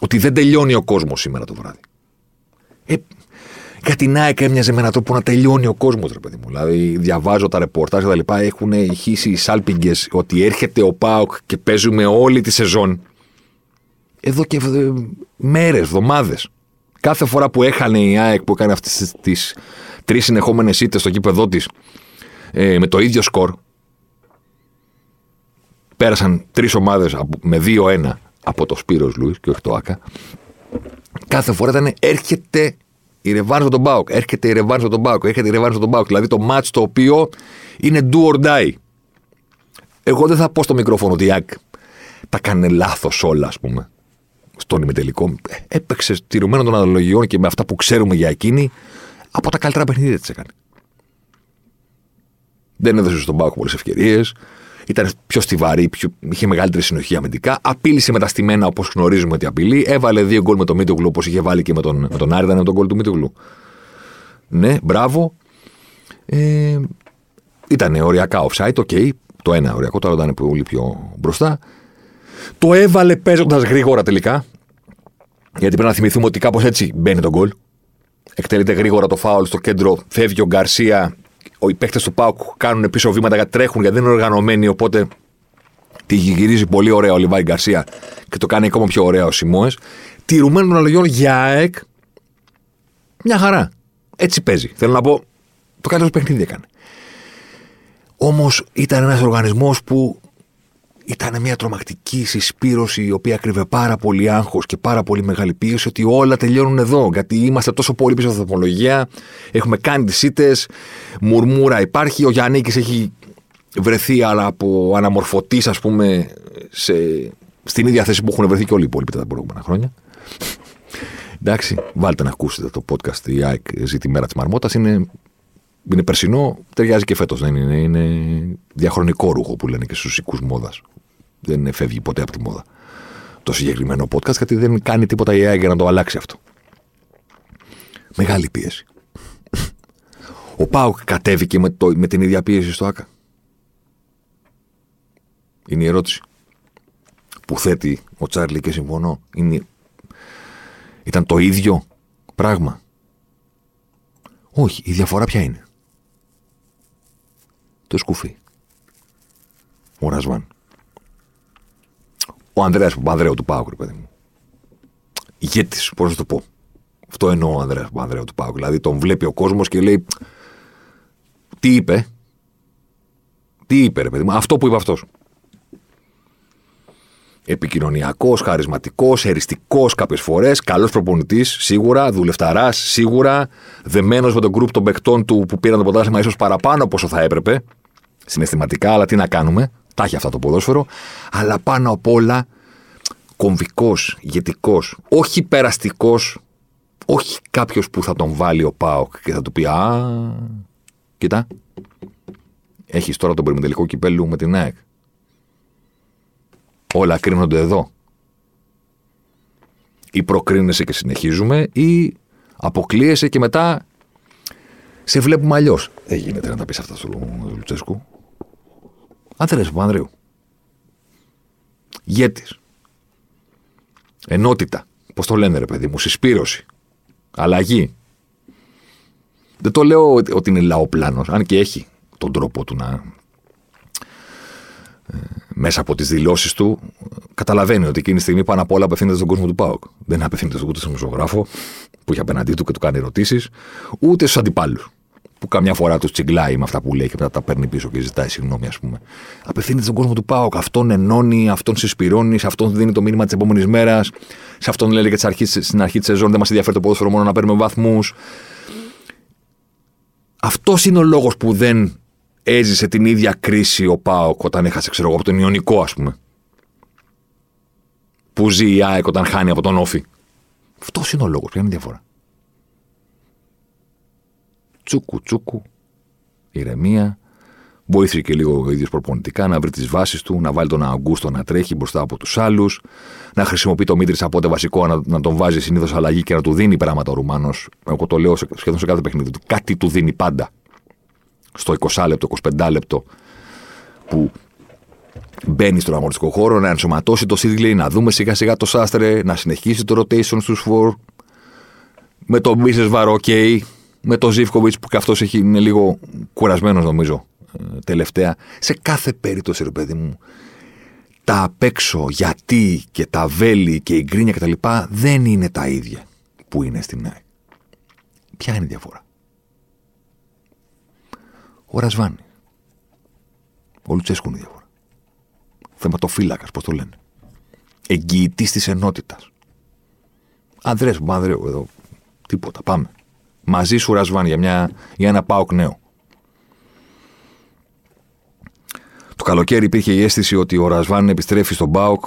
Ότι δεν τελειώνει ο κόσμος σήμερα το βράδυ. Ε, για την ΑΕΚ έμοιαζε με έναν τρόπο να τελειώνει ο κόσμος, ρε παιδί μου. Δηλαδή, διαβάζω τα ρεπορτάζ και τα λοιπά. Έχουν ηχήσει οι σάλπιγγε ότι έρχεται ο Πάοκ και παίζουμε όλη τη σεζόν. Εδώ και μέρες, εβδομάδες. Κάθε φορά που έχανε η ΑΕΚ που έκανε αυτές τις τρεις συνεχόμενες ήττες στο κήπεδό της ε, με το ίδιο σκορ. Πέρασαν τρεις ομάδες με 2-1 από το Σπύρος Λούι και όχι το Άκα. Κάθε φορά ήταν έρχεται η ρεβάνς με τον Μπάουκ. Έρχεται η ρεβάνς με τον Μπάουκ. Έρχεται η ρεβάνς με τον Μπάουκ. Δηλαδή το match το οποίο είναι do or die. Εγώ δεν θα πω στο μικρόφωνο ότι η ΑΕΚ τα κάνει λάθος όλα, ας πούμε. Στον ημιτελικό. Έπαιξε τηρουμένο των αναλογιών και με αυτά που ξέρουμε για εκείνη από τα καλύτερα παιχνίδια της έκανε. Δεν έδωσε στον Μπάουκ πολλές ευκαιρίες ήταν πιο στιβαρή, πιο, είχε μεγαλύτερη συνοχή αμυντικά. Απείλησε με τα στημένα όπως γνωρίζουμε ότι απειλεί. Έβαλε δύο γκολ με τον Μίτογλου όπως είχε βάλει και με τον, με τον Άρη, ήταν με τον γκολ του Μίτογλου. Ναι, μπράβο. Ε, ήταν οριακά offside, OK. Okay. Το ένα οριακό, το άλλο ήταν πολύ πιο μπροστά. Το έβαλε παίζοντας γρήγορα τελικά. Γιατί πρέπει να θυμηθούμε ότι κάπως έτσι μπαίνει το γκολ. Εκτελείται γρήγορα το φάουλ στο κέντρο, φεύγει ο Γκαρσία, οι παίκτες του Πάουκ κάνουν πίσω βήματα γιατί τρέχουν γιατί δεν είναι οργανωμένοι. Οπότε τη γυρίζει πολύ ωραία ο Λιβάη Γκαρσία και το κάνει ακόμα πιο ωραία ο Σιμόε. Τηρουμένων των αλλογιών για ΑΕΚ, μια χαρά. Έτσι παίζει. Θέλω να πω, το καλύτερο παιχνίδι έκανε. Όμως ήταν ένας οργανισμός που ήταν μια τρομακτική συσπήρωση η οποία κρύβε πάρα πολύ άγχος και πάρα πολύ μεγάλη πίεση ότι όλα τελειώνουν εδώ. Γιατί είμαστε τόσο πολύ πίσω από βαθμολογία, έχουμε κάνει τις ήττες, μουρμούρα υπάρχει. Ο Γιάννη έχει βρεθεί αλλά από αναμορφωτής, ας πούμε, σε, στην ίδια θέση που έχουν βρεθεί και όλοι οι υπόλοιποι τα προηγούμενα χρόνια. Εντάξει, βάλτε να ακούσετε το podcast η ΑΕΚ ζει τη μέρα της Μαρμότας. Είναι, είναι περσινό, ταιριάζει και φέτος. Δεν είναι, είναι διαχρονικό ρούχο που λένε και στους οικού μόδας. Δεν φεύγει ποτέ από τη μόδα το συγκεκριμένο podcast, γιατί δεν κάνει τίποτα η AI για να το αλλάξει αυτό. Μεγάλη πίεση. Ο Πάουκ κατέβηκε με, το, με την ίδια πίεση στο ΑΚΑ. Είναι η ερώτηση που θέτει ο Τσάρλι και συμφωνώ. Είναι... Ήταν το ίδιο πράγμα. Όχι, η διαφορά ποια είναι; Το σκουφί. Ο Ρασβάν ο Ανδρέας Παπανδρέου του Πάουκ, παιδί μου. Ηγέτη, πώς να το πω. Αυτό εννοώ ο Ανδρέας Παπανδρέου του Πάουκ. Δηλαδή τον βλέπει ο κόσμος και λέει. Τι είπε; Τι είπε, ρε παιδί μου; Αυτό που είπε αυτός. Επικοινωνιακός, χαρισματικός, εριστικός κάποιες φορές, καλός προπονητής σίγουρα, δουλευταράς σίγουρα, δεμένος με τον γκρουπ των παιχτών του που πήραν το πρωτάθλημα ίσως παραπάνω από όσο θα έπρεπε. Συναισθηματικά, αλλά τι να κάνουμε. Τα έχει αυτά το ποδόσφαιρο. Αλλά πάνω απ' όλα κομβικός, ηγετικός, όχι περαστικός, όχι κάποιος που θα τον βάλει ο Πάοκ και θα του πει Α, κοιτά. Έχεις τώρα τον περιμετελικό κυπέλου με την ΑΕΚ. Όλα κρίνονται εδώ. Ή προκρίνεσαι και συνεχίζουμε, ή αποκλείεσαι και μετά σε βλέπουμε αλλιώς. Δεν γίνεται να τα πεις αυτά στο Λουτσέσκου. Άντρε Παπανδρέου. Γέτης. Ενότητα. Πώς το λένε, ρε παιδί μου, συσπήρωση. Αλλαγή. Δεν το λέω ότι είναι λαοπλάνος, αν και έχει τον τρόπο του να. Ε, μέσα από τις δηλώσεις του, καταλαβαίνει ότι εκείνη τη στιγμή πάνω απ' όλα απευθύνεται στον κόσμο του ΠΑΟΚ. Δεν απευθύνεται ούτε στον μουσογράφο που έχει απέναντί του και του κάνει ερωτήσεις, ούτε στους αντιπάλους. που καμιά φορά τους τσιγκλάει με αυτά που λέει και μετά τα παίρνει πίσω και ζητάει συγγνώμη, ας πούμε. Απευθύνεται στον κόσμο του Πάοκ. Αυτόν ενώνει, αυτόν συσπηρώνει, σε αυτόν δίνει το μήνυμα της επόμενης μέρας. Σε αυτόν λέει και αρχής, στην αρχή της σεζόν δεν μας ενδιαφέρει το ποδόσφαιρο μόνο να παίρνουμε βαθμούς. Αυτός είναι ο λόγος που δεν έζησε την ίδια κρίση ο Πάοκ όταν έχασε, ξέρω εγώ, από τον Ιωνικό, ας πούμε. Που ζει η ΑΕΚ όταν χάνει από τον Όφη. Αυτός είναι ο λόγος. Ποια είναι η διαφορά. Τσούκου, τσούκου. Ηρεμία. Βοήθησε και λίγο ο ίδιος προπονητικά να βρει τις βάσεις του, να βάλει τον Αγκούστο να τρέχει μπροστά από τους άλλους, να χρησιμοποιεί το Μίτρη από βασικό, να, να τον βάζει συνήθως αλλαγή και να του δίνει πράγματα ο Ρουμάνος. Εγώ το λέω σχεδόν σε κάθε παιχνίδι του. Κάτι του δίνει πάντα. Στο 20 λεπτό, 25 λεπτό που μπαίνει στον αγωνιστικό χώρο, να ενσωματώσει το Σίδλι, να δούμε σιγά σιγά το Σάστρε, να συνεχίσει το rotation στους φορ. Με τον Μπίσε Βαρόκεϊ, με τον Ζήφκοβιτ που και αυτός είναι λίγο κουρασμένος νομίζω ε, τελευταία. Σε κάθε περίπτωση, ρε παιδί μου, τα απ' έξω γιατί και τα βέλη και η γκρίνια κτλ. δεν είναι τα ίδια που είναι στην ΑΕΚ. Ποια είναι η διαφορά; Ο Ρασβάνη. Ο Λουτσέσκου είναι η διαφορά. Θεματοφύλακας, πώς το λένε. Εγγυητής της ενότητας. Ανδρέας Παπανδρέου εδώ. Τίποτα. Πάμε. Μαζί σου, Ρασβάν, για, μια, για ένα πάοκ νέο. Το καλοκαίρι υπήρχε η αίσθηση ότι ο Ρασβάν επιστρέφει στον Πάοκ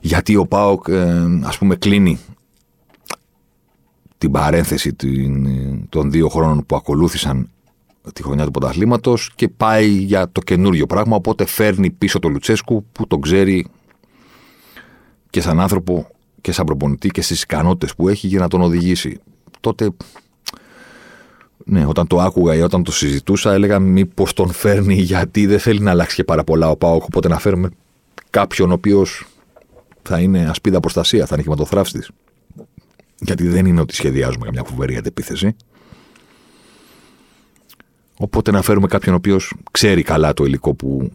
γιατί ο Πάοκ ε, ας πούμε κλείνει την παρένθεση των δύο χρόνων που ακολούθησαν τη χρονιά του πρωταθλήματος και πάει για το καινούριο πράγμα. Οπότε φέρνει πίσω το Λουτσέσκου που τον ξέρει και σαν άνθρωπο και σαν προπονητή και στις ικανότητες που έχει για να τον οδηγήσει. Τότε, ναι, όταν το άκουγα ή όταν το συζητούσα, έλεγα μήπως τον φέρνει γιατί δεν θέλει να αλλάξει και πάρα πολλά ο Πάοκ. Οπότε να φέρουμε κάποιον ο οποίος θα είναι ασπίδα προστασία, θα είναι χηματοθράφστης. Γιατί δεν είναι ότι σχεδιάζουμε καμιά φοβερή αντεπίθεση. Οπότε να φέρουμε κάποιον ο οποίος ξέρει καλά το υλικό που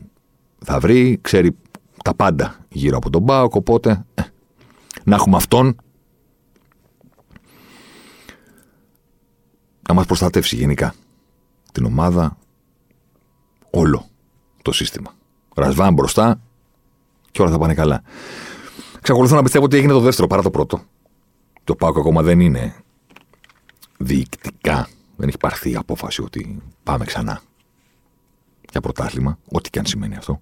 θα βρει, ξέρει τα πάντα γύρω από τον Μπάουκ. Οπότε ε, να έχουμε αυτόν να μας προστατεύσει γενικά την ομάδα, όλο το σύστημα. Ρασβάν μπροστά και όλα θα πάνε καλά. Ξακολουθώ να πιστεύω ότι έγινε το δεύτερο παρά το πρώτο. Το Πάουκ ακόμα δεν είναι διοικητικά δεν έχει πάρθει η απόφαση ότι πάμε ξανά για πρωτάθλημα, ό,τι και αν σημαίνει αυτό.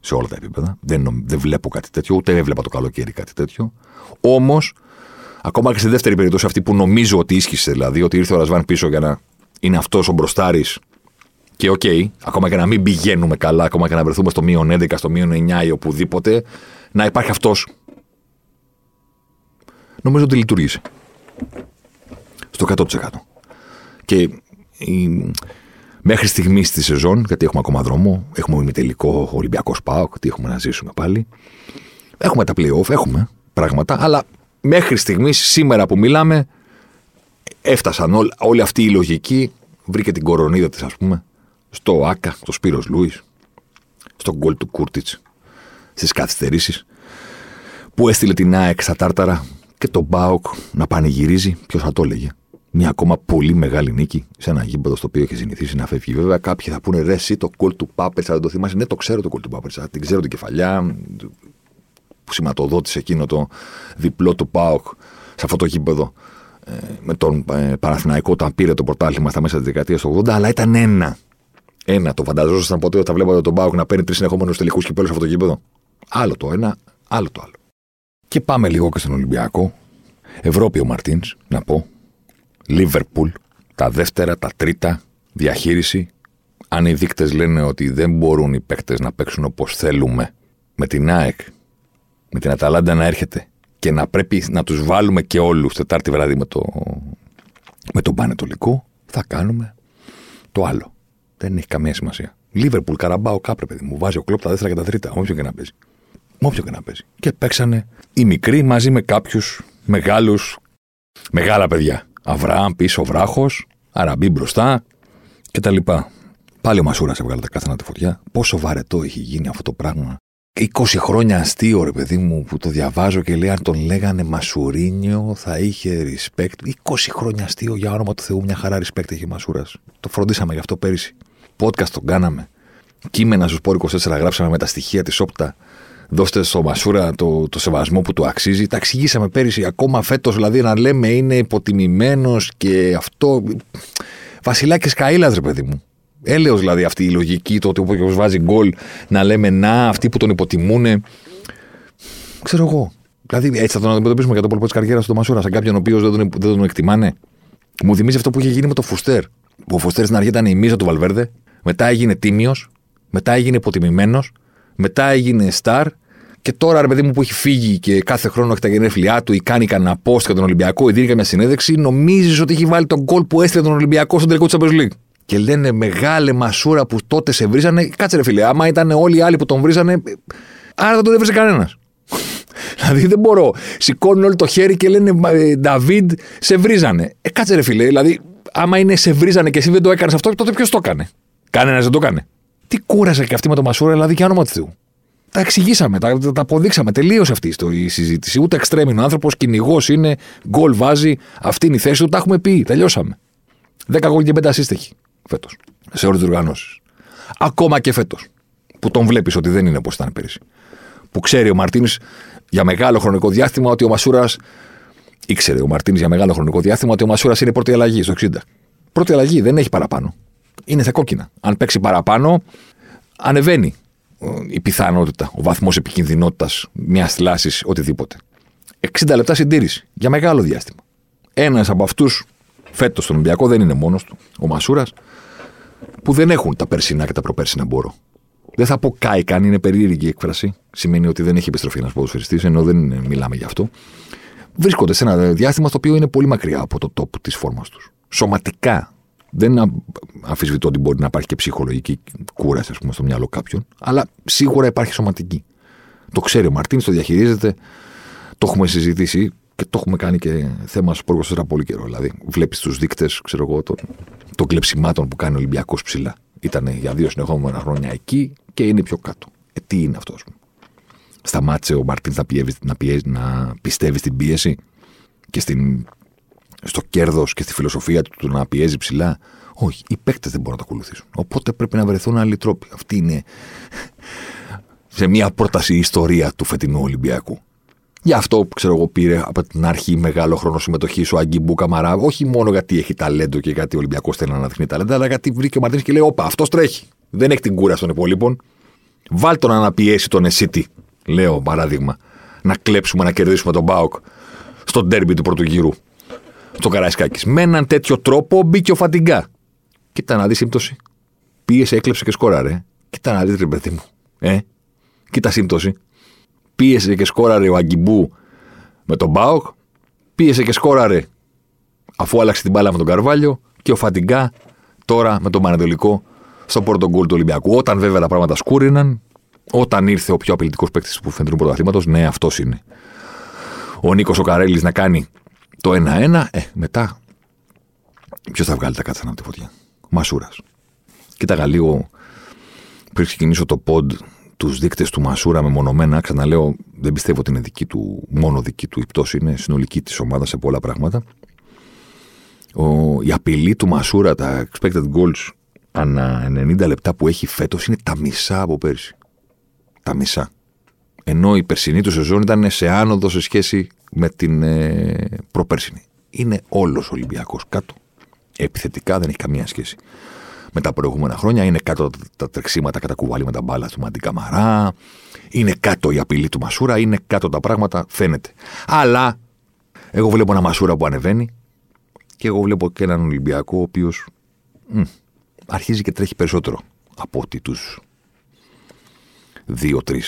Σε όλα τα επίπεδα. Δεν, δεν βλέπω κάτι τέτοιο, ούτε έβλεπα το καλοκαίρι κάτι τέτοιο. Όμως, ακόμα και στη δεύτερη περίπτωση, αυτή που νομίζω ότι ίσχυσε, δηλαδή ότι ήρθε ο Ρασβάν πίσω για να είναι αυτός ο μπροστάρης και OK, okay, ακόμα και να μην πηγαίνουμε καλά, ακόμα και να βρεθούμε στο μείον 11, στο μείον 9 ή οπουδήποτε, να υπάρχει αυτός. Νομίζω ότι λειτούργησε. Στο 100%. Και η... μέχρι στιγμής στη σεζόν, γιατί έχουμε ακόμα δρόμο, έχουμε ημιτελικό Ολυμπιακός Σπάοκ, τι έχουμε να ζήσουμε πάλι. Έχουμε τα playoff, έχουμε πράγματα, αλλά μέχρι στιγμής, σήμερα που μιλάμε, έφτασαν όλη, όλη αυτή η λογική, βρήκε την κορονίδα της, ας πούμε, στο Άκα, στο Σπύρος Λούις, στο γκολ του Κούρτιτς, στις καθυστερήσεις, που έστειλε την ΑΕΚ στα Τάρταρα και τον Μπάουκ να πανηγυρίζει. Ποιος θα το έλεγε; Μια ακόμα πολύ μεγάλη νίκη σε ένα γήπεδο στο οποίο έχει συνηθίσει να φεύγει. Βέβαια, κάποιοι θα πούνε ρε, εσύ το κόλ του Πάπερτσα, δεν το θυμάσαι. Ναι, το ξέρω το κόλ του Πάπερτσα. Την ξέρω την κεφαλιά που σηματοδότησε εκείνο το διπλό του Πάοκ σε αυτό το γήπεδο ε, με τον ε, Παναθηναϊκό όταν πήρε το πρωτάθλημα στα μέσα της δεκαετίας του 80, αλλά ήταν ένα. Ένα. Το φανταζόσασταν ποτέ όταν βλέπατε τον Πάοκ να παίρνει τρεις συνεχόμενους τελικούς κυπέλους σε αυτό το γήπεδο; Άλλο το ένα, άλλο το άλλο. Και πάμε λίγο και στον Ολυμπιακό. Ευρώπη ο Μαρτίνς, να πω, Λίβερπουλ, τα δεύτερα, τα τρίτα, διαχείριση. Αν οι δείκτες λένε ότι δεν μπορούν οι παίκτες να παίξουν όπως θέλουμε, με την ΑΕΚ, με την Αταλάντα να έρχεται και να πρέπει να τους βάλουμε και όλους Τετάρτη βράδυ με, το, με τον Πανετολικό, θα κάνουμε το άλλο. Δεν έχει καμία σημασία. Λίβερπουλ, Καραμπάο, κάπρε, παιδί μου. Βάζει ο κλοπ τα δεύτερα και τα τρίτα, όποιο και να παίζει. Όποιο και να παίζει. Και παίξανε οι μικροί μαζί με κάποιους μεγάλους, μεγάλα παιδιά. Αβραάμ πίσω βράχος, Αραμπί μπροστά κτλ. Πάλι ο Μασούρας έβγαλε τα κάθενα τη φωτιά. Πόσο βαρετό έχει γίνει αυτό το πράγμα 20 χρόνια αστείο, ρε παιδί μου, που το διαβάζω και λέει αν τον λέγανε Μασουρίνιο θα είχε respect. 20 χρόνια αστείο για όνομα του Θεού, μια χαρά respect είχε Μασούρας. Το φροντίσαμε γι' αυτό πέρυσι. Podcast τον κάναμε. Κείμενα στους Πόρ 24 γράψαμε με τα στοιχεία της Όπτα. Δώστε στο Μασούρα το, το σεβασμό που του αξίζει. Τα εξηγήσαμε πέρυσι. Ακόμα φέτος δηλαδή να λέμε είναι υποτιμημένος και αυτό. Βασιλάκης Καήλα, ρε παιδί μου. Έλεος δηλαδή αυτή η λογική, το ότι όποιο βάζει γκολ να λέμε να, αυτοί που τον υποτιμούν. Ξέρω εγώ. Δηλαδή έτσι θα τον αντιμετωπίσουμε για το πόλεμο τη καριέρας του Μασούρα, σαν κάποιον ο οποίος δεν, τον, δεν τον εκτιμάνε. Μου θυμίζει αυτό που είχε γίνει με το Φουστέρ. Που ο Φουστέρ στην αρχή ήταν η μίζα του Βαλβέρδε, μετά έγινε τίμιος, μετά έγινε υποτιμημένος, μετά έγινε στάρ και τώρα, ρε παιδί μου, που έχει φύγει και κάθε χρόνο έχει τα γενέθλιά του ή κάνει κανένα post για τον Ολυμπιακό ή δίνει καμιά συνέντευξη, νομίζεις ότι έχει βάλει τον γκολ που έστειλε τον Ολυμπιακό στον τελικό της Champions League και λένε μεγάλη μασούρα που τότε σε βρίζανε. Κάτσε ρε φίλε, άμα ήταν όλοι οι άλλοι που τον βρίζανε, άρα δεν τον έβριζε κανένας. δηλαδή δεν μπορώ. Σηκώνουν όλοι το χέρι και λένε Νταβίδ, σε βρίζανε. Ε, κάτσε ρε φίλε, δηλαδή άμα είναι σε βρίζανε και εσύ δεν το έκανες αυτό, τότε ποιος το έκανε; Κανένας δεν το έκανε. Τι κούρασε και αυτή με το Μασούρα, δηλαδή και όνομα του Θεού. Τα εξηγήσαμε, τα, τα αποδείξαμε. Τελείωσε αυτή η συζήτηση. Ούτε εξτρέμινο ο άνθρωπος, κυνηγός είναι, γκολ βάζει, αυτή είναι η θέση του. Τα έχουμε πει. Τελειώσαμε. 10 γκολ και 5 ασίστεχη φέτος. Σε όλες τις οργανώσεις. Ακόμα και φέτος. Που τον βλέπεις ότι δεν είναι όπως ήταν πέρυσι. Που ξέρει ο Μαρτίνης για μεγάλο χρονικό διάστημα ότι ο Μασούρας. ήξερε ο Μαρτίνης για μεγάλο χρονικό διάστημα ότι ο Μασούρας είναι πρώτη αλλαγή στο 60. Πρώτη αλλαγή δεν έχει παραπάνω. Είναι σε κόκκινα. Αν παίξει παραπάνω, ανεβαίνει η πιθανότητα, ο βαθμός επικινδυνότητας μιας θλάση, οτιδήποτε. 60 λεπτά συντήρηση για μεγάλο διάστημα. Ένας από αυτούς φέτος στον Ολυμπιακό δεν είναι μόνος του, ο Μασούρας, που δεν έχουν τα περσινά και τα προπέρσινα μπορώ. Δεν θα πω κάηκαν, είναι περίεργη η έκφραση. Σημαίνει ότι δεν έχει επιστροφή ένας ποδοσφαιριστής, ενώ δεν μιλάμε γι' αυτό. Βρίσκονται σε ένα διάστημα στο οποίο είναι πολύ μακριά από το top της φόρμας τους. Σωματικά. Δεν αμφισβητώ ότι μπορεί να υπάρχει και ψυχολογική κούραση, ας πούμε, στο μυαλό κάποιον, αλλά σίγουρα υπάρχει σωματική. Το ξέρει ο Μαρτίν, το διαχειρίζεται. Το έχουμε συζητήσει και το έχουμε κάνει και θέμα στο πρώτο πολύ καιρό. Δηλαδή, βλέπεις τους δείκτες, ξέρω εγώ, των, των κλεψιμάτων που κάνει ο Ολυμπιακός ψηλά. Ήταν για δύο συνεχόμενα χρόνια εκεί και είναι πιο κάτω. Ε, τι είναι αυτό, ας πούμε. Σταμάτησε ο Μαρτίν να, πιέζει, να, πιέζει, να πιστεύει στην πίεση και στην, στο κέρδος και στη φιλοσοφία του να πιέζει ψηλά. Όχι, οι παίκτες δεν μπορούν να το ακολουθήσουν. Οπότε πρέπει να βρεθούν άλλοι τρόποι. Αυτή είναι σε μια πρόταση ιστορία του φετινού Ολυμπιακού. Γι' αυτό, ξέρω εγώ, πήρε από την αρχή μεγάλο χρόνο συμμετοχή ο Αγκιμπού Καμαρά. Όχι μόνο γιατί έχει ταλέντο και γιατί ο Ολυμπιακός θέλει να αναδείχνει ταλέντο, αλλά γιατί βρήκε ο Μαρτίνη και λέει: Όπα, αυτός τρέχει. Δεν έχει την κούρα των υπολείπων. Βάλ τον να αναπιέσει τον Εσίτη, λέω παράδειγμα. Να κλέψουμε, να κερδίσουμε τον Μπάουκ στο ντέρμπι του πρώτου γύρου. Στο Καραϊσκάκης. Με έναν τέτοιο τρόπο μπήκε ο Φαντιγκά. Κοίτα να δεις σύμπτωση. Πίεσε, έκλεψε και σκόραρε. Κοίτα να δεις, ρε παιδί μου. Ε, κοίτα σύμπτωση πίεσε και σκόραρε ο Αγκιμπού με τον Μπάοκ, πίεσε και σκόραρε αφού άλλαξε την μπάλα με τον Καρβάλιο και ο Φατιγκά τώρα με τον Πανατολικό στο πρώτο γκολ του Ολυμπιακού. Όταν βέβαια τα πράγματα σκούριναν, όταν ήρθε ο πιο απειλητικός παίκτης που φαίνεται του πρωταθλήματος, ναι, αυτός είναι. Ο Νίκος ο Καρέλη να κάνει το 1-1, ε, μετά. Ποιος θα βγάλει τα κάτσα από τη φωτιά; Μασούρας. Κοίταγα λίγο πριν ξεκινήσω το ποντ τους δείκτες του Μασούρα μεμονωμένα, ξαναλέω, δεν πιστεύω ότι είναι δική του, μόνο δική του η πτώση, είναι συνολική της ομάδας σε πολλά πράγματα. Ο, η απειλή του Μασούρα, τα expected goals ανά 90 λεπτά που έχει φέτος είναι τα μισά από πέρσι. Τα μισά. Ενώ η περσινή του σεζόν ήταν σε άνοδο σε σχέση με την ε, προπέρσινη. Είναι όλος Ολυμπιακός κάτω. Επιθετικά δεν έχει καμία σχέση με τα προηγούμενα χρόνια. Είναι κάτω τα τρεξίματα κατά κουβάλι με τα μπάλα του Μαντί Καμαρά. Είναι κάτω η απειλή του Μασούρα. Είναι κάτω τα πράγματα, φαίνεται. Αλλά εγώ βλέπω ένα Μασούρα που ανεβαίνει και εγώ βλέπω και έναν Ολυμπιακό ο οποίος αρχίζει και τρέχει περισσότερο από ότι τους δύο-τρει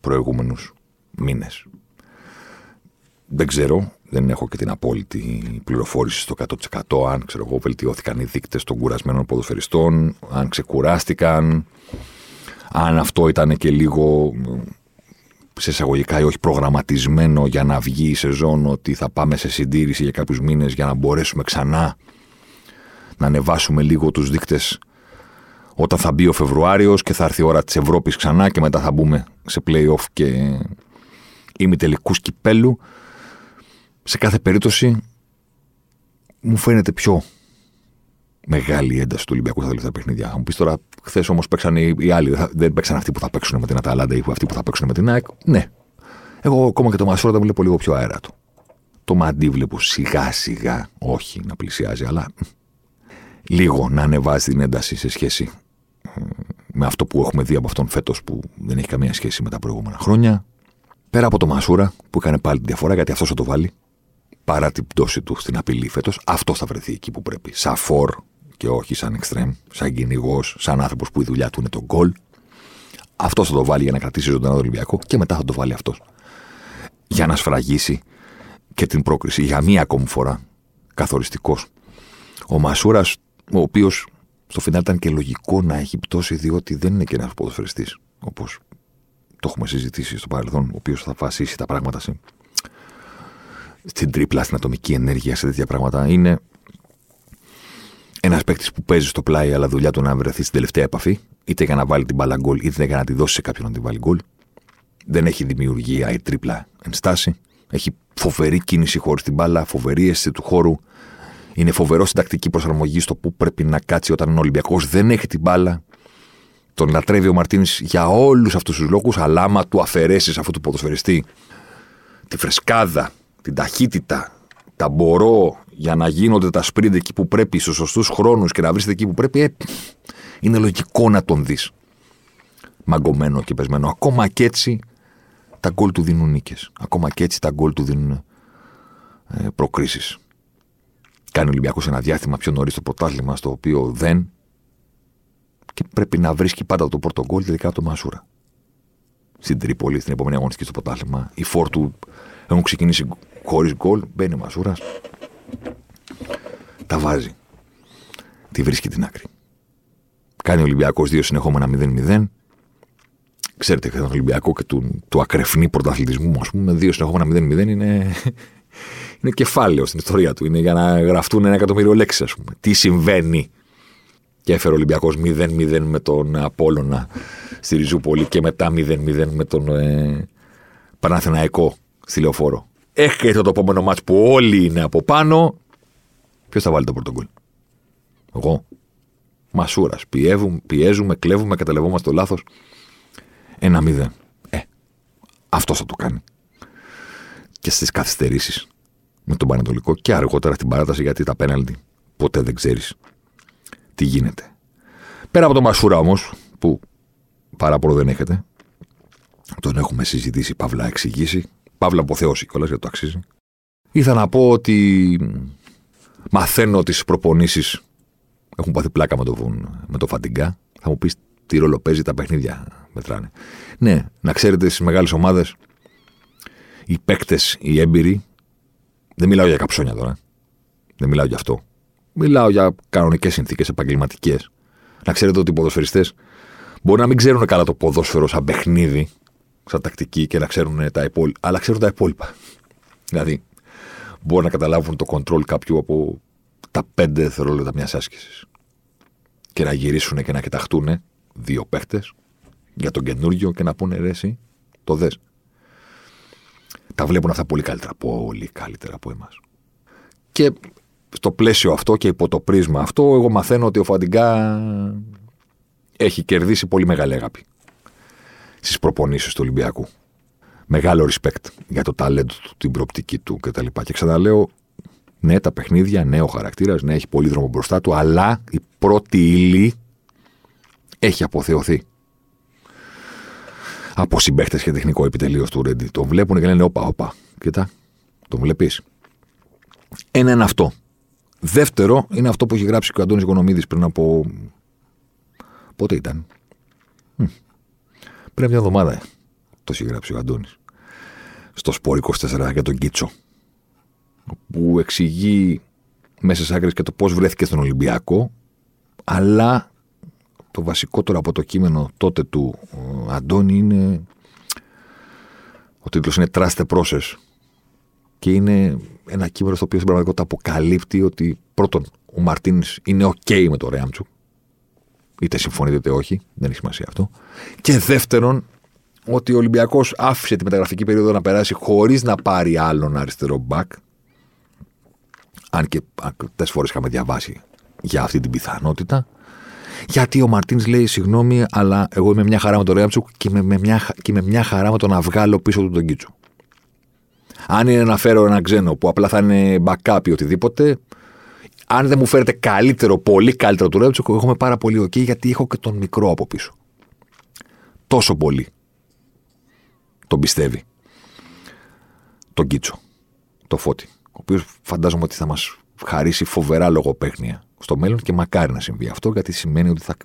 προηγούμενους μήνες. Δεν ξέρω δεν έχω και την απόλυτη πληροφόρηση στο 100% αν ξέρω εγώ, βελτιώθηκαν οι δείκτες των κουρασμένων ποδοσφαιριστών, αν ξεκουράστηκαν, αν αυτό ήταν και λίγο σε εισαγωγικά ή όχι προγραμματισμένο για να βγει η σεζόν ότι θα πάμε σε συντήρηση για κάποιους μήνες για να μπορέσουμε ξανά να ανεβάσουμε λίγο τους δείκτες όταν θα μπει ο Φεβρουάριος και θα έρθει η ώρα της Ευρώπης ξανά και μετά θα μπούμε σε playoff και ημιτελικούς κυπέλου. Σε κάθε περίπτωση μου φαίνεται πιο μεγάλη η ένταση του Ολυμπιακού στα τελευταία παιχνίδια. μου πεις τώρα, χθες όμως παίξαν οι, άλλοι. Δεν παίξαν αυτοί που θα παίξουν με την Αταλάντα ή αυτοί που θα παίξουν με την ΑΕΚ. Ναι. Εγώ ακόμα και το Μασόρα τα βλέπω λίγο πιο αέρατο. Το Μαντί βλέπω σιγά σιγά, όχι να πλησιάζει, αλλά λίγο να ανεβάζει την ένταση σε σχέση με αυτό που έχουμε δει από αυτόν φέτος που δεν έχει καμία σχέση με τα προηγούμενα χρόνια. Πέρα από το Μασούρα που έκανε πάλι τη διαφορά γιατί αυτός θα το βάλει παρά την πτώση του στην απειλή φέτος, αυτό θα βρεθεί εκεί που πρέπει. Σαν φορ και όχι σαν εξτρέμ, σαν κυνηγός, σαν άνθρωπος που η δουλειά του είναι το γκολ. Αυτό θα το βάλει για να κρατήσει ζωντανό το Ολυμπιακό και μετά θα το βάλει αυτός. Για να σφραγίσει και την πρόκριση για μία ακόμη φορά καθοριστικός. Ο Μασούρας, ο οποίος στο φινάλ ήταν και λογικό να έχει πτώσει, διότι δεν είναι και ένας ποδοσφαιριστής, όπως το έχουμε συζητήσει στο παρελθόν, ο οποίος θα βασίσει τα πράγματα σε, στην τρίπλα, στην ατομική ενέργεια, σε τέτοια πράγματα. Είναι ένας παίκτης που παίζει στο πλάι, αλλά δουλειά του να βρεθεί στην τελευταία επαφή, είτε για να βάλει την μπάλα γκολ, είτε για να τη δώσει σε κάποιον να την βάλει γκολ. Δεν έχει δημιουργία ή τρίπλα ενστάση. Έχει φοβερή κίνηση χωρίς την μπάλα, φοβερή αίσθηση του χώρου. Είναι φοβερό στην τακτική προσαρμογή στο που πρέπει να κάτσει όταν ο Ολυμπιακός δεν έχει την μπάλα. Τον λατρεύει ο Μαρτίνης για όλους αυτούς τους λόγους, αλλά άμα του αφαιρέσεις αυτού του ποδοσφαιριστή τη φρεσκάδα, την ταχύτητα, τα μπορώ για να γίνονται τα σπριντ εκεί που πρέπει, στους σωστούς χρόνους και να βρίσκεται εκεί που πρέπει, ε, είναι λογικό να τον δεις. Μαγκωμένο και πεσμένο. Ακόμα και έτσι τα γκολ του δίνουν νίκες. Ακόμα και έτσι τα γκολ του δίνουν ε, προκρίσεις. Κάνει ο Ολυμπιακός ένα διάστημα πιο νωρίς το πρωτάθλημα, στο οποίο δεν. Και πρέπει να βρίσκει πάντα το πρώτο γκολ τελικά από το Μασούρα. Στην Τρίπολη, στην επόμενη αγωνιστική στο πρωτάθλημα. Οι φόρτου έχουν ξεκινήσει χωρίς γκολ. Μπαίνει ο Μασούρας. Τα βάζει. Τη βρίσκει την άκρη. Κάνει ο Ολυμπιακός δύο συνεχόμενα 0-0. Ξέρετε, και τον Ολυμπιακό και του, του ακρεφνή πρωταθλητισμού, ας πούμε, δύο συνεχόμενα 0-0 είναι, είναι κεφάλαιο στην ιστορία του. Είναι για να γραφτούν ένα εκατομμύριο λέξεις, ας πούμε. Τι συμβαίνει. Και έφερε ο Ολυμπιακός 0-0 με τον Απόλωνα στη Ριζούπολη και μετά 0-0 με τον ε, Παναθηναϊκό στη Λεωφόρο. Έχει το επόμενο μάτς που όλοι είναι από πάνω. Ποιος θα βάλει το πρώτο γκολ; Εγώ. Μασούρας. Πιέζουμε, κλέβουμε, καταλευόμαστε το λάθος. Ένα μηδέν. Ε, αυτός θα το κάνει. Και στις καθυστερήσεις με τον Πανατολικό και αργότερα στην παράταση γιατί τα πέναλτι ποτέ δεν ξέρεις τι γίνεται. Πέρα από τον Μασούρα όμως, που παράπονο δεν έχετε, τον έχουμε συζητήσει, παύλα εξηγήσει, παύλα αποθεώσει κιόλας γιατί το αξίζει. Ήθελα να πω ότι μαθαίνω τις προπονήσεις έχουν πάθει πλάκα με το, με το Φαντιγκά. Θα μου πεις τι ρόλο παίζει τα παιχνίδια μετράνε. Ναι, να ξέρετε στις μεγάλες ομάδες οι παίκτες, οι έμπειροι, δεν μιλάω για καψόνια τώρα. Δεν μιλάω για αυτό. Μιλάω για κανονικές συνθήκες επαγγελματικές. Να ξέρετε ότι οι ποδοσφαιριστές μπορεί να μην ξέρουν καλά το ποδόσφαιρο σαν παιχνίδι, σαν τακτική και να ξέρουν τα υπόλοιπα, αλλά ξέρουν τα υπόλοιπα. Δηλαδή, μπορεί να καταλάβουν το control κάποιου από τα πέντε δευτερόλεπτα μιας άσκησης. Και να γυρίσουν και να κοιταχτούν δύο παίχτες για τον καινούργιο και να πούνε ρε, εσύ, το δες. Τα βλέπουν αυτά πολύ καλύτερα. Πολύ καλύτερα από εμάς. Και στο πλαίσιο αυτό και υπό το πρίσμα αυτό, εγώ μαθαίνω ότι ο Φαντιγκά έχει κερδίσει πολύ μεγάλη αγάπη στις προπονήσεις του Ολυμπιακού. Μεγάλο respect για το ταλέντο του, την προοπτική του κτλ. Και, και ξαναλέω, ναι, τα παιχνίδια, ναι, ο χαρακτήρας, ναι, έχει πολύ δρόμο μπροστά του, αλλά η πρώτη ύλη έχει αποθεωθεί. Από συμπαίχτες και τεχνικό επιτελείο του Ρέντι. Το βλέπουν και λένε: Όπα, όπα, κοίτα, το βλέπεις. Ένα είναι αυτό. Δεύτερο είναι αυτό που έχει γράψει και ο Αντώνης Οικονομίδης πριν από. Πότε ήταν; Πριν μια εβδομάδα το έχει γράψει ο Αντώνης. Στο Σπορ 24 για τον Κίτσο. Που εξηγεί μέσα σε άκρες και το πώς βρέθηκε στον Ολυμπιακό, αλλά το βασικότερο από το κείμενο τότε του Αντώνη είναι. Ο τίτλος είναι Trust the Process. Και είναι ένα κείμενο στο οποίο στην πραγματικότητα αποκαλύπτει ότι πρώτον ο Μαρτίν είναι OK με το Ρέαμτσου. Είτε συμφωνείτε είτε όχι, δεν έχει σημασία αυτό. Και δεύτερον, ότι ο Ολυμπιακός άφησε τη μεταγραφική περίοδο να περάσει χωρίς να πάρει άλλον αριστερό μπακ. Αν και αρκετέ φορές είχαμε διαβάσει για αυτή την πιθανότητα. Γιατί ο Μαρτίνς λέει: Συγγνώμη, αλλά εγώ είμαι μια χαρά με τον Ρέαμψουκ και είμαι μια, και είμαι μια χαρά με το να βγάλω πίσω του τον Κίτσο. Αν είναι να φέρω ένα ξένο που απλά θα είναι backup ή οτιδήποτε, αν δεν μου φέρετε καλύτερο, πολύ καλύτερο του Ρέαμψουκ, εγώ είμαι πάρα πολύ OK γιατί έχω και τον μικρό από πίσω. Τόσο πολύ τον πιστεύει. Τον Κίτσο. Το Φώτη. Ο οποίος φαντάζομαι ότι θα μας χαρίσει φοβερά λογοπαίχνια στο μέλλον και μακάρι να συμβεί αυτό γιατί σημαίνει ότι θα,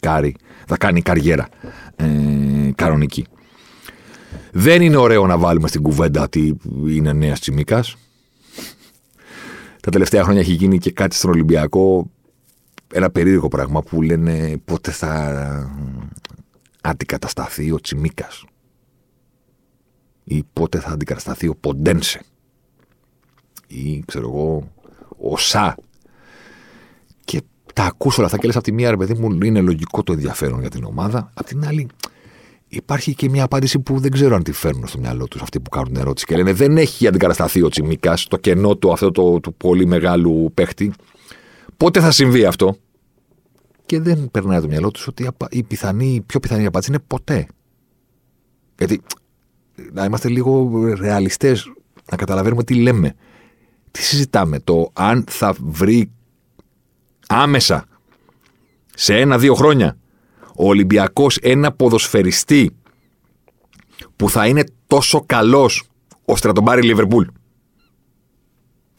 κάρει, θα κάνει καριέρα ε, κανονική. Δεν είναι ωραίο να βάλουμε στην κουβέντα ότι είναι νέας τσιμίκας. Τα τελευταία χρόνια έχει γίνει και κάτι στον Ολυμπιακό. Ένα περίεργο πράγμα που λένε πότε θα αντικατασταθεί ο Τσιμίκας ή πότε θα αντικατασταθεί ο Ποντένσε ή ξέρω εγώ ο Σα και τα ακούσω όλα αυτά και λες από τη μία ρε παιδί μου είναι λογικό το ενδιαφέρον για την ομάδα απ' την άλλη υπάρχει και μια απάντηση που δεν ξέρω αν τη φέρνουν στο μυαλό τους αυτοί που κάνουν την ερώτηση και λένε δεν έχει αντικατασταθεί ο Τσιμίκας, το κενό του αυτό το, του πολύ μεγάλου παίχτη. Πότε θα συμβεί αυτό; Και δεν περνάει το μυαλό τους ότι η, πιθανή, η πιο πιθανή απάντηση είναι ποτέ. Γιατί να είμαστε λίγο ρεαλιστές, να καταλαβαίνουμε τι λέμε. Τι συζητάμε, το αν θα βρει άμεσα σε ένα-δύο χρόνια ο Ολυμπιακός ένα ποδοσφαιριστή που θα είναι τόσο καλός ώστε να τον πάρει η Λιβερπούλ;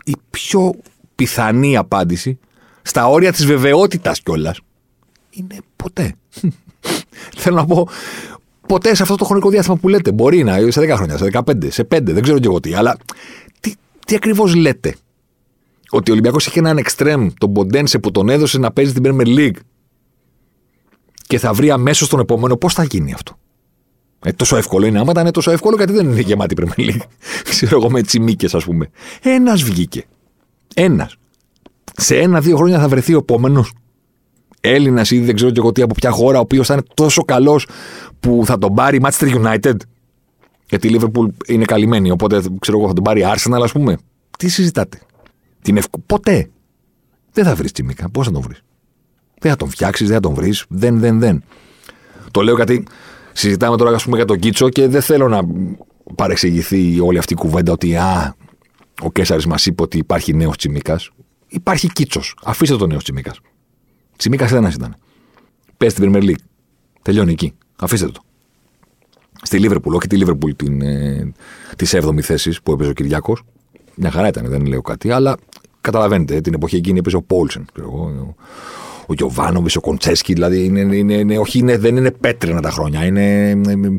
Η πιο πιθανή απάντηση στα όρια της βεβαιότητας κιόλας είναι ποτέ. Θέλω να πω, ποτέ σε αυτό το χρονικό διάστημα που λέτε. Μπορεί να σε 10 χρόνια, σε 15, σε 5, δεν ξέρω κι εγώ τι. Αλλά τι, τι ακριβώς λέτε; Ότι ο Ολυμπιακός είχε έναν εξτρέμ, τον Ποντένσε που τον έδωσε να παίζει την Premier League και θα βρει αμέσως τον επόμενο, πώς θα γίνει αυτό; Ε, τόσο εύκολο είναι. Άμα ήταν τόσο εύκολο, γιατί δεν είναι γεμάτη Premier League; Ξέρω εγώ με τσιμίκες, ας πούμε. Ένας βγήκε. Ένας. Σε ένα-δύο χρόνια θα βρεθεί ο επόμενος. Έλληνας ή δεν ξέρω και εγώ τι από ποια χώρα, ο οποίος θα είναι τόσο καλός που θα τον πάρει Manchester United. Γιατί η Liverpool είναι καλυμμένη, οπότε ξέρω εγώ θα τον πάρει Arsenal, ας πούμε. Τι συζητάτε; Την ευκ... Ποτέ. Δεν θα βρεις τσιμίκα. Πώς θα τον βρεις; Δεν θα τον φτιάξεις, δεν θα τον βρεις. Δεν, δεν, δεν. Το λέω γιατί συζητάμε τώρα ας πούμε, για τον Κίτσο και δεν θέλω να παρεξηγηθεί όλη αυτή η κουβέντα ότι α, ο Κέσσαρης μας είπε ότι υπάρχει νέος Τσιμίκας. Υπάρχει Κίτσος. Αφήστε τον νέο Τσιμίκας. Τσιμίκας ένας ήταν. Πες στην Premier League. Τελειώνει εκεί. Αφήστε το. Στη Λίβερπουλ, όχι τη Λίβερπουλ την, ε, τη 7η θέση που έπαιζε ο Κυριακό. Μια χαρά ήταν, δεν λέω κάτι, αλλά καταλαβαίνετε, την εποχή εκείνη έπαιζε ο Πόλσεν. Ο, ο Γιωβάνοβι, ο Κοντσέσκι, δηλαδή είναι, είναι, είναι, όχι, είναι, δεν είναι πέτρινα τα χρόνια. Είναι, είναι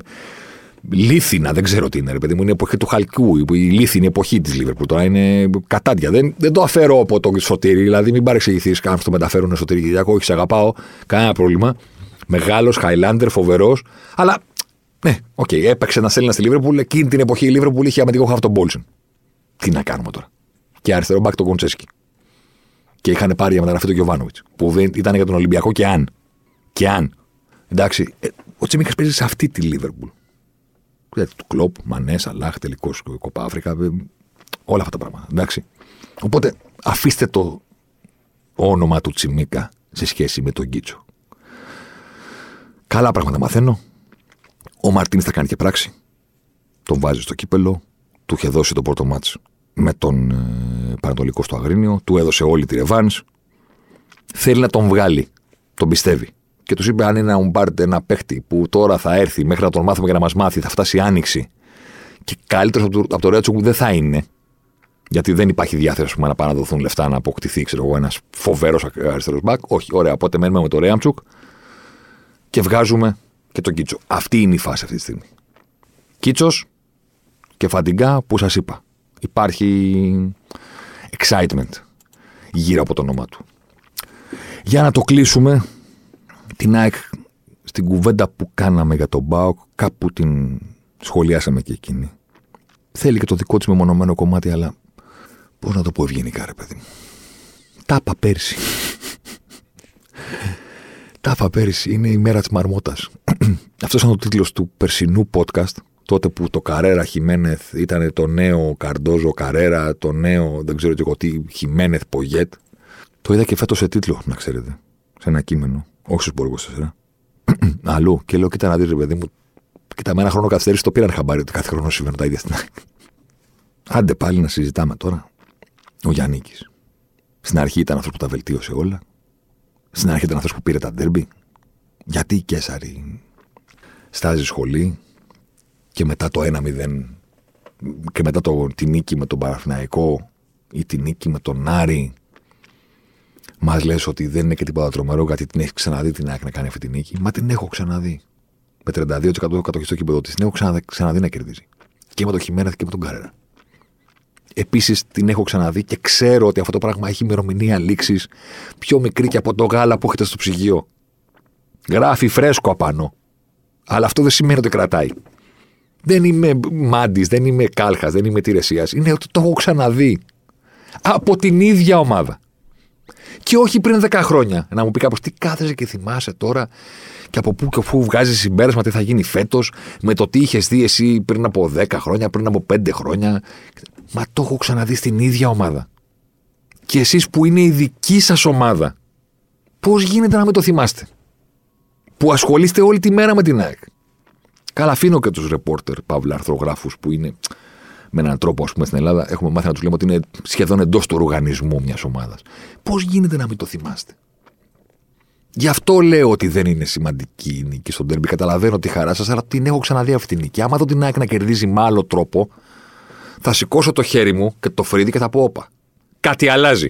λίθινα, δεν ξέρω τι είναι. Ρε παιδί μου, είναι η εποχή του Χαλκού, η λίθινη εποχή της Λίβερπουλ. Τώρα είναι κατάντια. Δεν, δεν το αφαιρώ από το σωτήρι, δηλαδή μην παρεξηγηθείς καν το μεταφέρουν σωτήρι Κυριακό. Όχι, σε αγαπάω, κανένα πρόβλημα. Μεγάλος, Χάιλάντερ, φοβερός. Αλλά ναι, οκ, okay, έπαιξε ένα Έλληνα στη Λίβερπουλ. Εκείνη την εποχή η Λίβερπουλ είχε αμυντικό χάφ τον Μπόλσον. Τι να κάνουμε τώρα. Και αριστερό μπακ τον Κοντσέσκι. Και είχαν πάρει για μεταγραφή τον Γιωβάνοβιτς. Που δεν ήταν για τον Ολυμπιακό και αν. Και αν. Εντάξει, ε, ο Τσιμίκα παίζει σε αυτή τη Λίβερπουλ. Δηλαδή, του κλοπ, Μανές, Αλάχ, τελικός Κοπά Αφρικα. Ε, όλα αυτά τα πράγματα. Εντάξει. Οπότε αφήστε το όνομα του Τσιμίκα σε σχέση με τον Κίτσο. Καλά πράγματα μαθαίνω. Ο Μαρτίν θα κάνει και πράξη. Τον βάζει στο κύπελο. Του είχε δώσει το πρώτο μάτς με τον ε, Πανατολικό στο Αγρίνιο. Του έδωσε όλη τη ρεβάν. Θέλει να τον βγάλει. Τον πιστεύει. Και τους είπε: Αν είναι να μου πάρετε ένα παίχτη που τώρα θα έρθει μέχρι να τον μάθουμε για να μας μάθει, θα φτάσει άνοιξη. Και καλύτερος από το, από το Ρέτσοκ δεν θα είναι. Γιατί δεν υπάρχει διάθεση να παραδοθούν λεφτά να αποκτηθεί, ξέρω εγώ, ένας φοβερό αριστερός μπακ. Όχι, ωραία. Οπότε μένουμε με το Ρέαμτσουκ και βγάζουμε και τον Κίτσο. Αυτή είναι η φάση αυτή τη στιγμή. Κίτσος και φαντιγκά που σας είπα. Υπάρχει excitement γύρω από το όνομα του. Για να το κλείσουμε, την ΑΕΚ στην κουβέντα που κάναμε για τον Μπάουκ, κάπου την σχολιάσαμε και εκείνη. Θέλει και το δικό της μεμονωμένο κομμάτι, αλλά πώς να το πω ευγενικά, ρε παιδί μου. Τα είπα πέρσι. Τα είπα πέρυσι, είναι η μέρα της Μαρμότας. Αυτός ήταν ο τίτλος του περσινού podcast. Τότε που το Καρέρα Χιμένεθ ήταν το νέο Καρντόζο Καρέρα, το νέο δεν ξέρω και εγώ τι, Χιμένεθ Πογέτ. Το είδα και φέτος σε τίτλο, να ξέρετε. Σε ένα κείμενο. Όχι στου Μπόργο 4. Αλλού. Και λέω, κοίτα να δεις, ρε παιδί μου. Κοίτα, με ένα χρόνο καθυστέρηση το πήραν χαμπάρι ότι κάθε χρόνο συμβαίνουν τα ίδια στην Άντε πάλι να συζητάμε τώρα. Ο Γιάννη. Στην αρχή ήταν αυτό που τα βελτίωσε όλα. Στην αρχή ήταν αυτός που πήρε τα ντέρμπι. Γιατί η Κέσαρη στάζει σχολή και μετά το 1-0 και μετά το, τη νίκη με τον Παραθυναϊκό ή τη νίκη με τον Άρη μας λες ότι δεν είναι και τίποτα τρομερό γιατί την έχει ξαναδεί την ΑΕΚ να κάνει αυτή τη νίκη. Μα την έχω ξαναδεί. Με 32% κατοχή στο κήπεδο της. Την έχω ξαναδεί, ξαναδεί να κερδίζει. Και με το Χιμένεθ και με τον Καρέρα. Επίσης την έχω ξαναδεί και ξέρω ότι αυτό το πράγμα έχει ημερομηνία λήξης πιο μικρή και από το γάλα που έχετε στο ψυγείο. Γράφει φρέσκο απάνω. Αλλά αυτό δεν σημαίνει ότι κρατάει. Δεν είμαι μάντης, δεν είμαι κάλχας, δεν είμαι τηρεσίας. Είναι ότι το έχω ξαναδεί. Από την ίδια ομάδα. Και όχι πριν 10 χρόνια. Να μου πει κάποιο τι κάθεσαι και θυμάσαι τώρα και από πού και αφού βγάζει συμπέρασμα τι θα γίνει φέτος με το τι είχες δει εσύ πριν από 10 χρόνια, πριν από 5 χρόνια. Μα το έχω ξαναδεί στην ίδια ομάδα. Και εσείς που είναι η δική σας ομάδα, πώς γίνεται να με το θυμάστε; Που ασχολείστε όλη τη μέρα με την ΑΕΚ. Καλά, αφήνω και τους ρεπόρτερ, παύλα αρθρογράφου που είναι με έναν τρόπο, ας πούμε, στην Ελλάδα, έχουμε μάθει να τους λέμε ότι είναι σχεδόν εντός του οργανισμού μιας ομάδας. Πώς γίνεται να μην το θυμάστε; Γι' αυτό λέω ότι δεν είναι σημαντική η νίκη στον τέρμπι. Καταλαβαίνω τη χαρά σας, αλλά την έχω ξαναδεί αυτή τη νίκη. Άμα δω την ΑΕΚ να κερδίζει με άλλο τρόπο, θα σηκώσω το χέρι μου και το φρύδι και θα πω: Όπα. Κάτι αλλάζει.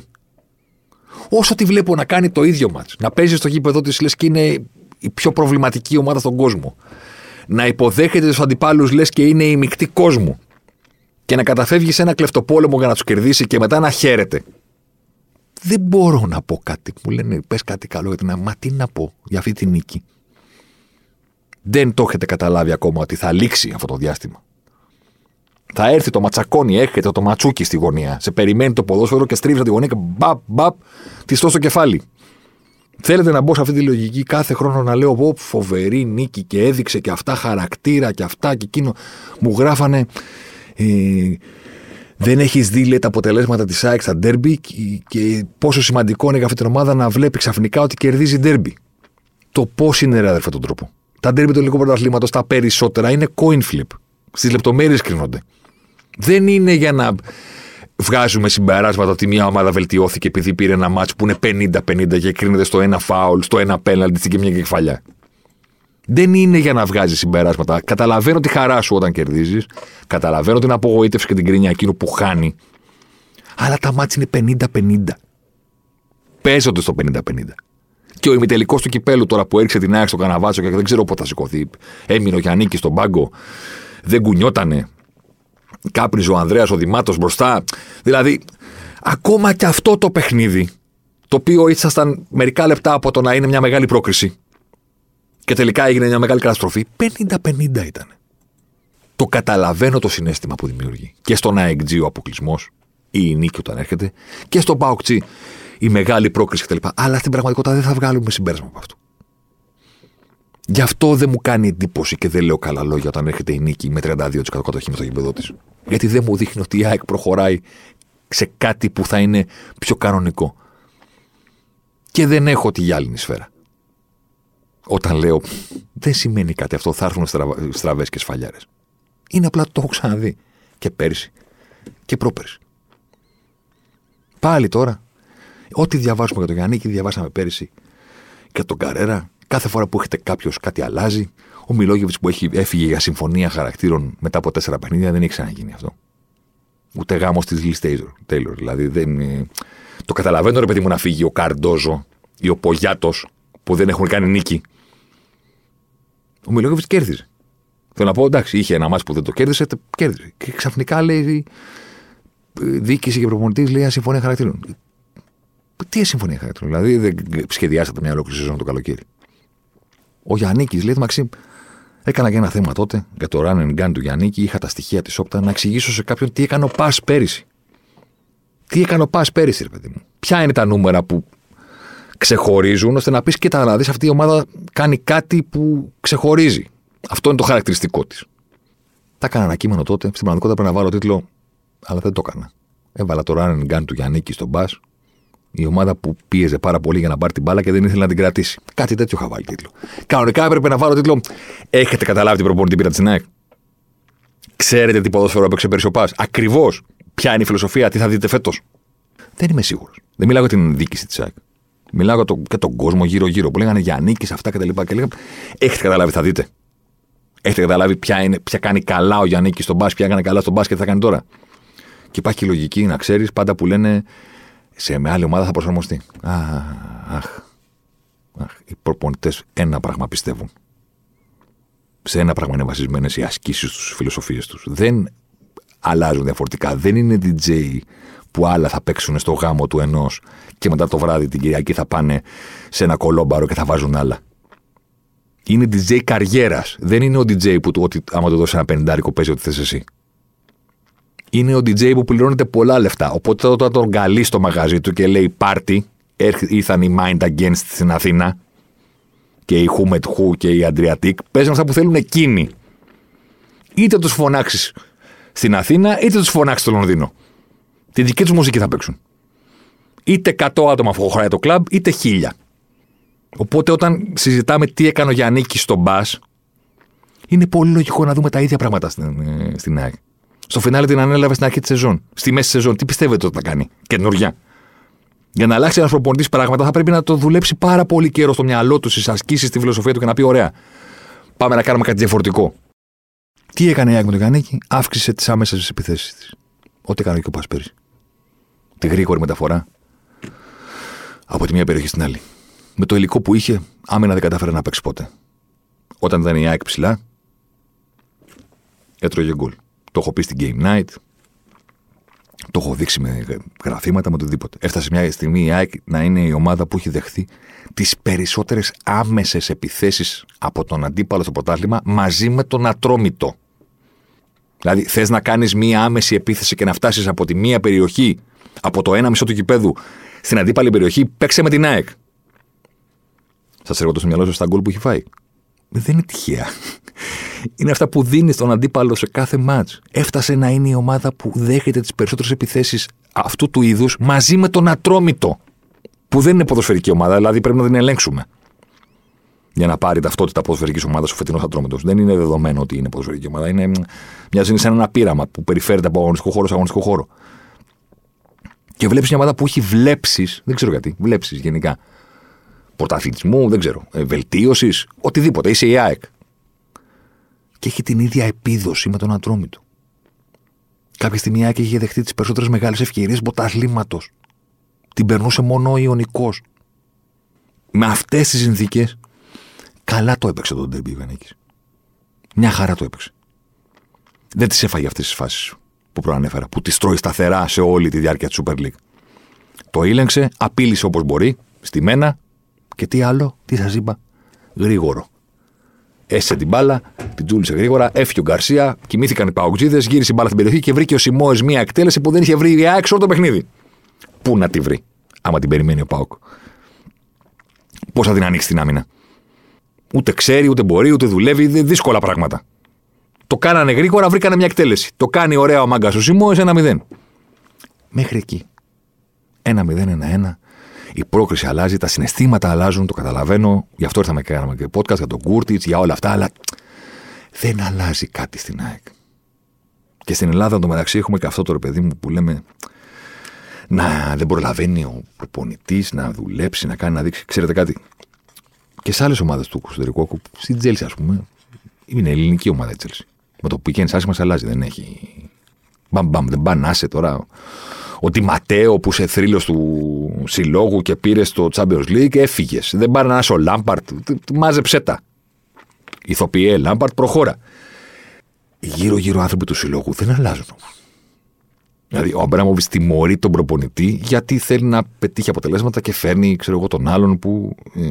Όσο τη βλέπω να κάνει το ίδιο μα, να παίζει στο γήπεδο της, λες και είναι η πιο προβληματική ομάδα στον κόσμο. Να υποδέχεται τους αντιπάλους, λες και είναι η μεικτή κόσμου. Και να καταφεύγει σε ένα κλεφτοπόλεμο για να τους κερδίσει και μετά να χαίρεται δεν μπορώ να πω κάτι. Μου λένε, πες κάτι καλό για την Μα τι να πω για αυτή τη νίκη. Δεν το έχετε καταλάβει ακόμα ότι θα λήξει αυτό το διάστημα. Θα έρθει το ματσακόνι, έρχεται το ματσούκι στη γωνία. Σε περιμένει το ποδόσφαιρο και στρίβει τη γωνία και μπαπ, μπαπ, τη στο κεφάλι. Θέλετε να μπω σε αυτή τη λογική κάθε χρόνο να λέω: Πω, φοβερή νίκη και έδειξε και αυτά χαρακτήρα και αυτά και εκείνο. Μου γράφανε. Ε, δεν έχεις δει λέει, τα αποτελέσματα της ΑΕΚ στα ντέρμπι και πόσο σημαντικό είναι για αυτή την ομάδα να βλέπει ξαφνικά ότι κερδίζει ντέρμπι. Το πώς είναι, ρε αδερφέ, τον τρόπο. Τα ντέρμπι του ελληνικού πρωταθλήματος τα περισσότερα είναι coin flip. Στις λεπτομέρειες κρίνονται. Δεν είναι για να βγάζουμε συμπεράσματα ότι μια ομάδα βελτιώθηκε επειδή πήρε ένα μάτσο που είναι 50-50 και κρίνεται στο ένα φάουλ, στο ένα πέναλτι και μια κεφαλιά δεν είναι για να βγάζει συμπεράσματα. Καταλαβαίνω τη χαρά σου όταν κερδίζεις. Καταλαβαίνω την απογοήτευση και την κρίνια εκείνου που χάνει. Αλλά τα μάτια είναι 50-50. Παίζονται στο 50-50. Και ο ημιτελικός του κυπέλου τώρα που έριξε την άκρη στο καναβάτσο και δεν ξέρω πότε θα σηκωθεί. Έμεινε ο Γιάννη στον πάγκο. Δεν κουνιότανε. Κάπριζε ο Ανδρέας ο Δημάτος μπροστά. Δηλαδή, ακόμα και αυτό το παιχνίδι, το οποίο ήσασταν μερικά λεπτά από το να είναι μια μεγάλη πρόκριση, και τελικά έγινε μια μεγάλη καταστροφή. 50-50 ήταν. Το καταλαβαίνω το συνέστημα που δημιουργεί. Και στον ΑΕΚΤΖ ο αποκλεισμός ή η νίκη όταν έρχεται, και στον ΠΑΟΚΤΖΙ η μεγάλη πρόκριση κτλ. Αλλά στην πραγματικότητα δεν θα βγάλουμε συμπέρασμα από αυτό. Γι' αυτό δεν μου κάνει εντύπωση και δεν λέω καλά λόγια όταν έρχεται η νίκη με 32% κατοχή με το γήπεδο της. Γιατί δεν μου δείχνει ότι η ΑΕΚ προχωράει σε κάτι που θα είναι πιο κανονικό. Και δεν έχω τη γυάλινη σφαίρα όταν λέω δεν σημαίνει κάτι αυτό, θα έρθουν στραβές και σφαλιάρες. Είναι απλά το έχω ξαναδεί και πέρσι και πρόπερσι. Πάλι τώρα, ό,τι διαβάσουμε για τον Γιάννη και διαβάσαμε πέρυσι και τον Καρέρα, κάθε φορά που έχετε κάποιος κάτι αλλάζει. Ο Μιλόγεβιτς που έχει, έφυγε για συμφωνία χαρακτήρων μετά από τέσσερα παιχνίδια δεν έχει ξαναγίνει αυτό. Ούτε γάμος της Λις Τέιλορ. Δηλαδή δεν. Το καταλαβαίνω ρε παιδί μου να φύγει ο Καρντόζο ή ο Πογιάτος που δεν έχουν κάνει νίκη ο Μιλόγεβιτς κέρδιζε. Θέλω να πω, εντάξει, είχε ένα μάτσο που δεν το κέρδισε, το κέρδιζε. Και ξαφνικά λέει διοίκηση και προπονητής λέει συμφωνία χαρακτήρων. Τι συμφωνία χαρακτήρων, δηλαδή δεν σχεδιάσατε μια ολόκληρη σεζόν το καλοκαίρι. Ο Γιάννη λέει, Μαξίμ, έκανα και ένα θέμα τότε για το run and gun του Γιάννη, είχα τα στοιχεία της όπτα να εξηγήσω σε κάποιον τι έκανε ο Πας πέρυσι. Τι έκανε ο Πας πέρυσι, ρε παιδί μου. Ποια είναι τα νούμερα που ξεχωρίζουν, ώστε να πεις: Κοίτα, να δει αυτή η ομάδα κάνει κάτι που ξεχωρίζει. Αυτό είναι το χαρακτηριστικό της. Τα έκανα ένα κείμενο τότε. Στην πραγματικότητα πρέπει να βάλω τίτλο, αλλά δεν το έκανα. Έβαλα το run and gun του Γιάννη στον μπα. Η ομάδα που πίεζε πάρα πολύ για να πάρει την μπάλα και δεν ήθελε να την κρατήσει. Κάτι τέτοιο είχα βάλει τίτλο. Κανονικά έπρεπε να βάλω τίτλο. Έχετε καταλάβει την προπονητή πήρα τη ΝΑΕΚ. Ξέρετε τι ποδόσφαιρο έπαιξε πέρυσι ο Πας; Ακριβώς. Ποια είναι η φιλοσοφία, τι θα δείτε φέτος; Δεν είμαι σίγουρος. Δεν μιλάω για την διοίκηση της ΑΕΚ. Μιλάω για, το, τον κόσμο γύρω-γύρω που λέγανε για νίκη, αυτά κτλ. Και, και λέγανε, έχετε καταλάβει, θα δείτε. Έχετε καταλάβει ποια, είναι, ποια κάνει καλά ο Γιάννη στον μπάσκετ, ποια έκανε καλά στον μπάσκετ, θα κάνει τώρα. Και υπάρχει και η λογική, να ξέρεις, πάντα που λένε σε με άλλη ομάδα θα προσαρμοστεί. Αχ, αχ. αχ. Οι προπονητές ένα πράγμα πιστεύουν. Σε ένα πράγμα είναι βασισμένες οι ασκήσεις τους, οι φιλοσοφίες τους. Δεν αλλάζουν διαφορετικά. Δεν είναι DJ που άλλα θα παίξουν στο γάμο του ενός και μετά το βράδυ την Κυριακή θα πάνε σε ένα κολόμπαρο και θα βάζουν άλλα. Είναι DJ καριέρας. Δεν είναι ο DJ που ότι άμα του δώσεις ένα πεντάρικο παίζει ό,τι θες εσύ. Είναι ο DJ που πληρώνεται πολλά λεφτά. Οπότε όταν τον καλεί στο μαγαζί του και λέει πάρτι, ήρθαν οι Mind Against στην Αθήνα και η Who Met Who και η Adriatic, παίζουν αυτά που θέλουν εκείνοι. Είτε τους φωνάξεις στην Αθήνα, είτε τους φωνάξεις στο Λονδίνο. Τη δική τους μουσική θα παίξουν. Είτε 100 άτομα χωράει το κλαμπ, είτε 1000. Οπότε όταν συζητάμε τι έκανε ο Γιάννη στο μπας, είναι πολύ λογικό να δούμε τα ίδια πράγματα στην, ε, στην ΑΕΚ. Στο φινάλε την ανέλαβε στην αρχή της σεζόν. Στη μέση της σεζόν. Τι πιστεύετε ότι θα κάνει; Καινούργια. Για να αλλάξει ένας προπονητής πράγματα θα πρέπει να το δουλέψει πάρα πολύ καιρό στο μυαλό του, στις ασκήσεις, στη φιλοσοφία του και να πει: Ωραία, πάμε να κάνουμε κάτι διαφορετικό. Τι έκανε η ΑΕΚ με τον Κανίκη, αύξησε τις άμεσες επιθέσεις της. Ό,τι έκανε και ο Πασπέρης. Τη γρήγορη μεταφορά από τη μία περιοχή στην άλλη. Με το υλικό που είχε, άμενα δεν κατάφερε να παίξει ποτέ. Όταν ήταν η ΑΕΚ ψηλά, έτρωγε γκολ. Το έχω πει στην Game Night, το έχω δείξει με γραφήματα, με οτιδήποτε. Έφτασε μια στιγμή η ΑΕΚ να είναι η ομάδα που έχει δεχθεί τις περισσότερες άμεσες επιθέσεις από τον αντίπαλο στο πρωτάθλημα μαζί με τον Ατρόμητο. Δηλαδή, θες να κάνεις μία άμεση επίθεση και να φτάσεις από τη μία περιοχή, από το ένα μισό του κηπέδου, στην αντίπαλη περιοχή, παίξε με την ΑΕΚ. Σας έρχονται στο μυαλό σας τα γκολ που έχει φάει. Δεν είναι τυχαία. Είναι αυτά που δίνεις στον αντίπαλο σε κάθε μάτς. Έφτασε να είναι η ομάδα που δέχεται τις περισσότερες επιθέσεις αυτού του είδους μαζί με τον Ατρόμητο. Που δεν είναι ποδοσφαιρική ομάδα, δηλαδή πρέπει να την ελέγξουμε. Για να πάρει ταυτότητα ποδοσφαιρικής ομάδας ο φετινός Ατρόμητος. Δεν είναι δεδομένο ότι είναι ποδοσφαιρική ομάδα. Είναι, μοιάζει σαν ένα πείραμα που περιφέρεται από αγωνιστικό χώρο σε αγωνιστικό χώρο. Και βλέπεις μια ομάδα που έχει βλέψεις, δεν ξέρω γιατί, βλέψεις γενικά. Πρωταθλητισμού, δεν ξέρω, ε, βελτίωσης, οτιδήποτε. Είσαι η ΑΕΚ. Και έχει την ίδια επίδοση με τον Ατρόμητο. Κάποια στιγμή η ΑΕΚ είχε δεχτεί τις περισσότερες μεγάλες ευκαιρίες μποταθλήματο. Την περνούσε μόνο ο Ιωνικός. Με αυτές τις συνθήκες, καλά το έπαιξε τον Ντέρμπι Ιβανίκη. Μια χαρά το έπαιξε. Δεν τις έφαγε αυτές τις φάσεις που προανέφερα, που τις τρώει σταθερά σε όλη τη διάρκεια της Super League. Το ήλεγξε, απείλησε όπως μπορεί, στη μένα και τι άλλο, τι σας είπα, γρήγορο. Έσε την μπάλα, την τζούλησε γρήγορα, έφυγε ο Γκαρσία, κοιμήθηκαν οι παουτζίδε, γύρισε η μπάλα στην περιοχή και βρήκε ο Σιμόε μία εκτέλεση που δεν είχε βρει η ΑΕΚ όλο το παιχνίδι. Πού να τη βρει, άμα την περιμένει ο Πάοκ. Πώς θα την ανοίξει την άμυνα. Ούτε ξέρει, ούτε μπορεί, ούτε δουλεύει, δύσκολα πράγματα. Το κάνανε γρήγορα, βρήκανε μια εκτέλεση. Το κάνει ωραία ο μάγκας ο Σιμόε ένα 0 Μέχρι εκεί. Ένα 0 ένα-ένα. Η πρόκριση αλλάζει, τα συναισθήματα αλλάζουν, το καταλαβαίνω. Γι' αυτό ήρθαμε και κάναμε και podcast για τον Κούρτιτς, για όλα αυτά, αλλά δεν αλλάζει κάτι στην ΑΕΚ. Και στην Ελλάδα, το μεταξύ, έχουμε και αυτό το ρε παιδί μου που λέμε να δεν προλαβαίνει ο προπονητής να δουλέψει, να κάνει, να δείξει. Ξέρετε κάτι. Και σε άλλες ομάδες του εξωτερικού, στην Τσέλσι, ας πούμε, είναι ελληνική ομάδα η Τσέλσι. Με το που πηγαίνεις άσχημα, σε αλλάζει. Δεν έχει. Μπαμ, μπαμ, δεν πάνε τώρα. Ότι Ματέο που σε θρύλος του συλλόγου και πήρε στο Champions League έφυγες. Δεν πάρει να είσαι ο Λάμπαρτ. Μάζεψέ τα. Ηθοποιέ Λάμπαρτ, προχώρα. Γύρω-γύρω άνθρωποι του συλλόγου δεν αλλάζουν όμω. Δηλαδή, ο Αμπράμοβιτς τιμωρεί τον προπονητή γιατί θέλει να πετύχει αποτελέσματα και φέρνει, ξέρω εγώ, τον άλλον που ε,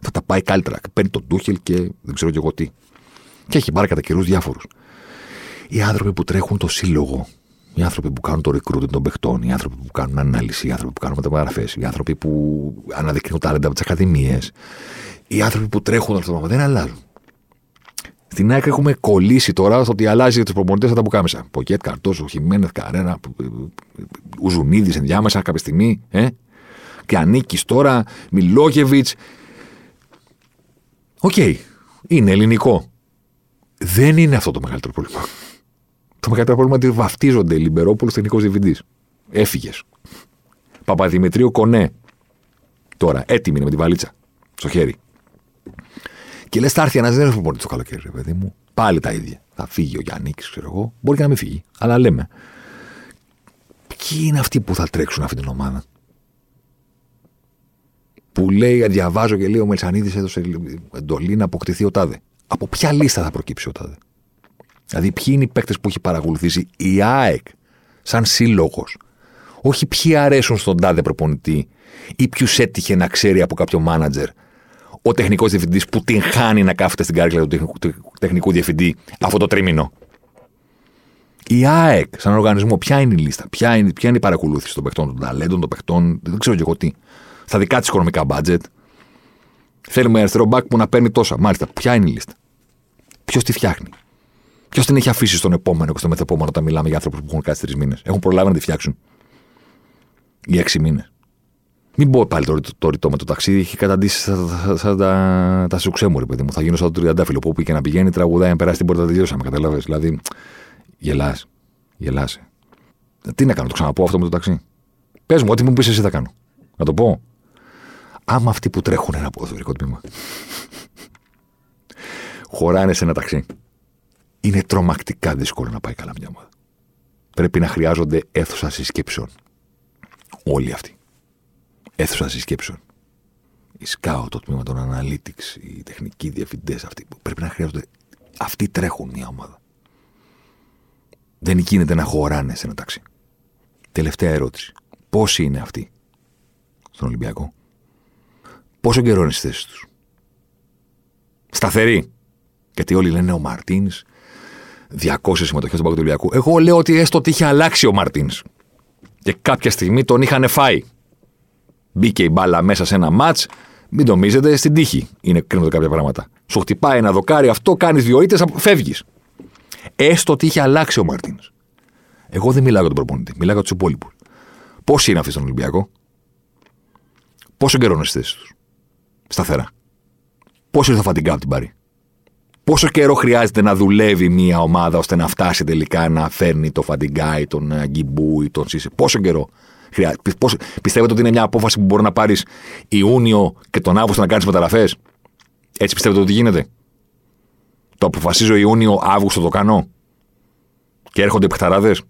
θα τα πάει καλύτερα. Παίρνει τον Τούχελ και δεν ξέρω και εγώ τι. Και έχει πάρει κατά καιρούς διάφορους. Οι άνθρωποι που τρέχουν το σύλλογο Οι άνθρωποι που κάνουν το recruiting των παιχτών, οι άνθρωποι που κάνουν ανάλυση, οι άνθρωποι που κάνουν μεταγραφές, οι άνθρωποι που αναδεικνύουν τάλεντα από τις ακαδημίες, οι άνθρωποι που τρέχουν αυτό το πράγμα δεν αλλάζουν. Στην άκρη έχουμε κολλήσει τώρα στο ότι αλλάζει τους προπονητές από τα μπουκάμισα. Ποκέτ, Καρτόσο, Χιμένεθ, Καρένα, Ουζουνίδης ενδιάμεσα κάποια στιγμή. Ε; Και ανήκει τώρα, Μιλόγεβιτς. OK, okay. είναι ελληνικό. Δεν είναι αυτό το μεγαλύτερο πρόβλημα. Το μεγαλύτερο πρόβλημα είναι ότι βαφτίζονται Λιμπερόπουλος τεχνικός διευθυντής. Έφυγες. Παπαδημητρίου Κονέ. Τώρα, έτοιμη είναι με τη βαλίτσα. Στο χέρι. Και λες, θα έρθει ένας νέος προπονητή το καλοκαίρι, ρε παιδί μου. Πάλι τα ίδια. Θα φύγει ο Γιάννης, ξέρω εγώ. Μπορεί και να μην φύγει. Αλλά λέμε. Ποιοι είναι αυτοί που θα τρέξουν αυτή την ομάδα; Που λέει, διαβάζω και λέει ο Μελσανίδης έδωσε εντολή να αποκτηθεί ο Τάδε. Από ποια λίστα θα προκύψει ο Τάδε; Δηλαδή, ποιοι είναι οι παίκτες που έχει παρακολουθήσει η ΑΕΚ σαν σύλλογος; Όχι ποιοι αρέσουν στον τάδε προπονητή ή ποιους έτυχε να ξέρει από κάποιο μάνατζερ ο τεχνικός διευθυντής που την χάνει να κάθεται στην κάρκλα του τεχνικού διευθυντή αυτό το τρίμηνο. Η ΑΕΚ, σαν οργανισμό, ποια είναι η λίστα, ποια είναι, ποια είναι η παρακολούθηση των παιχτών, των ταλέντων, των παιχτών, δεν ξέρω και εγώ τι. Στα δικά της οικονομικά μπάτζετ. Θέλουμε αριστερό μπακ που να παίρνει τόσα. Μάλιστα, ποια είναι η λίστα; Ποιος τη φτιάχνει; Ποιος την έχει αφήσει στον επόμενο και στο μεθεπόμενο όταν μιλάμε για άνθρωπους που έχουν κάτσει τρεις μήνες; Έχουν προλάβει να τη φτιάξουν. Ή έξι μήνες. Μην πω πάλι το, το ρητό με το ταξίδι, έχει καταντήσει σαν, σαν, τα, τα σουξέμου, παιδί μου. Θα γίνω σαν το τριαντάφυλλο που και να πηγαίνει, τραγουδάει, να περάσει την πόρτα, τελειώσαμε. Καταλαβέ. Δηλαδή, γελάς. Γελάσαι. Τι να κάνω, το ξαναπώ αυτό με το ταξί; Πες μου, ό,τι μου πεις εσύ θα κάνω. Να το πω. Άμα αυτοί που τρέχουν ένα ποδοσφαιρικό τμήμα χωράνε σε ένα ταξί, είναι τρομακτικά δύσκολο να πάει καλά μια ομάδα. Πρέπει να χρειάζονται αίθουσα συσκέψεων. Όλοι αυτοί αίθουσα συσκέψεων. Η ΣΚΑΟ, το τμήμα των Analytics, οι τεχνικοί διευθυντές αυτοί που πρέπει να χρειάζονται. Αυτοί τρέχουν μια ομάδα. Δεν γίνεται να χωράνε σε ένα ταξί. Τελευταία ερώτηση. Πόσοι είναι αυτοί στον Ολυμπιακό, Πόσο καιρό είναι στις θέσεις τους, Σταθεροί. Γιατί όλοι λένε ο Μαρτίνς, 200 συμμετοχές στον Παγκοσμίου Εγώ λέω ότι έστω ότι είχε αλλάξει ο Μαρτίνς. Και κάποια στιγμή τον είχαν φάει μπήκε η μπάλα μέσα σε ένα ματ, μην νομίζετε στην τύχη. Είναι κρίνονται κάποια πράγματα. Σου χτυπάει ένα δοκάρι, αυτό κάνεις δύο ήττες, φεύγεις. Έστω ότι είχε αλλάξει ο Μαρτίνς. Εγώ δεν μιλάω για τον προπονητή, μιλάω για τους υπόλοιπους. Πόσοι είναι αυτοί στον Ολυμπιακό, Πόσο καιρό είναι στι θέσεις τους, Σταθερά. Πόσο ήρθε φαντιγκά από την πάρη; Πόσο καιρό χρειάζεται να δουλεύει μια ομάδα ώστε να φτάσει τελικά να φέρνει το Φαντιγκάι, τον Αγκιμπού ή τον Σίσε; Πόσο καιρό Πώς, πιστεύετε ότι είναι μια απόφαση που μπορεί να πάρεις Ιούνιο και τον Αύγουστο να κάνεις μεταγραφές; Έτσι πιστεύετε ότι γίνεται; Το αποφασίζω Ιούνιο, Αύγουστο το κάνω; Και έρχονται οι παιχταράδες;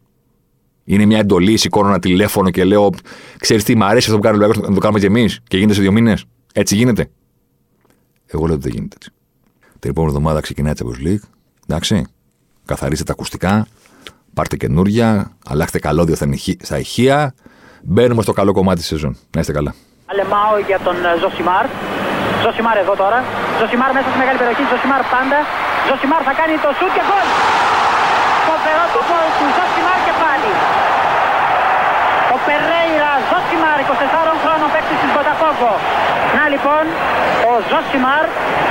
Είναι μια εντολή, σηκώνω ένα τηλέφωνο και λέω: Ξέρεις τι, μου αρέσει αυτό που κάνει ο να το κάνουμε κι εμείς. Και γίνεται σε δύο μήνες. Έτσι γίνεται; Εγώ λέω ότι δεν γίνεται έτσι. Την επόμενη εβδομάδα ξεκινάει η Champions League. Εντάξει. Καθαρίστε τα ακουστικά. Πάρτε καινούρια. Αλλάξτε καλώδια στα ηχεία. Μπαίνουμε στο καλό κομμάτι της σεζόν. Να είστε καλά. Αλεμάω για τον ε, Ζωσιμάρ. Ζωσιμάρ εδώ τώρα. Ζωσιμάρ μέσα στη μεγάλη περιοχή. Ζωσιμάρ πάντα. Ζωσιμάρ θα κάνει το σουτ και γκολ. Φοβερό το γκολ του Ζωσιμάρ και πάλι. Ο Περέιρα Ζωσιμάρ, 24 χρόνων παίκτη της Μποταφόγκο. Να λοιπόν ο Ζωσιμάρ,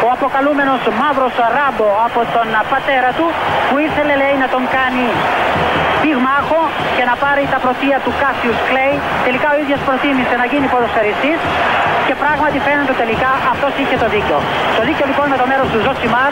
ο αποκαλούμενος μαύρος ράμπο από τον πατέρα του που ήθελε λέει να τον κάνει πυγμάχο και να πάρει τα πρωτεία του Κάσιους Κλέη. Τελικά ο ίδιος προτίμησε να γίνει ποδοσφαιριστής και πράγματι φαίνεται τελικά αυτός είχε το δίκιο. Το δίκιο λοιπόν με το μέρος του Ζωσιμάρ.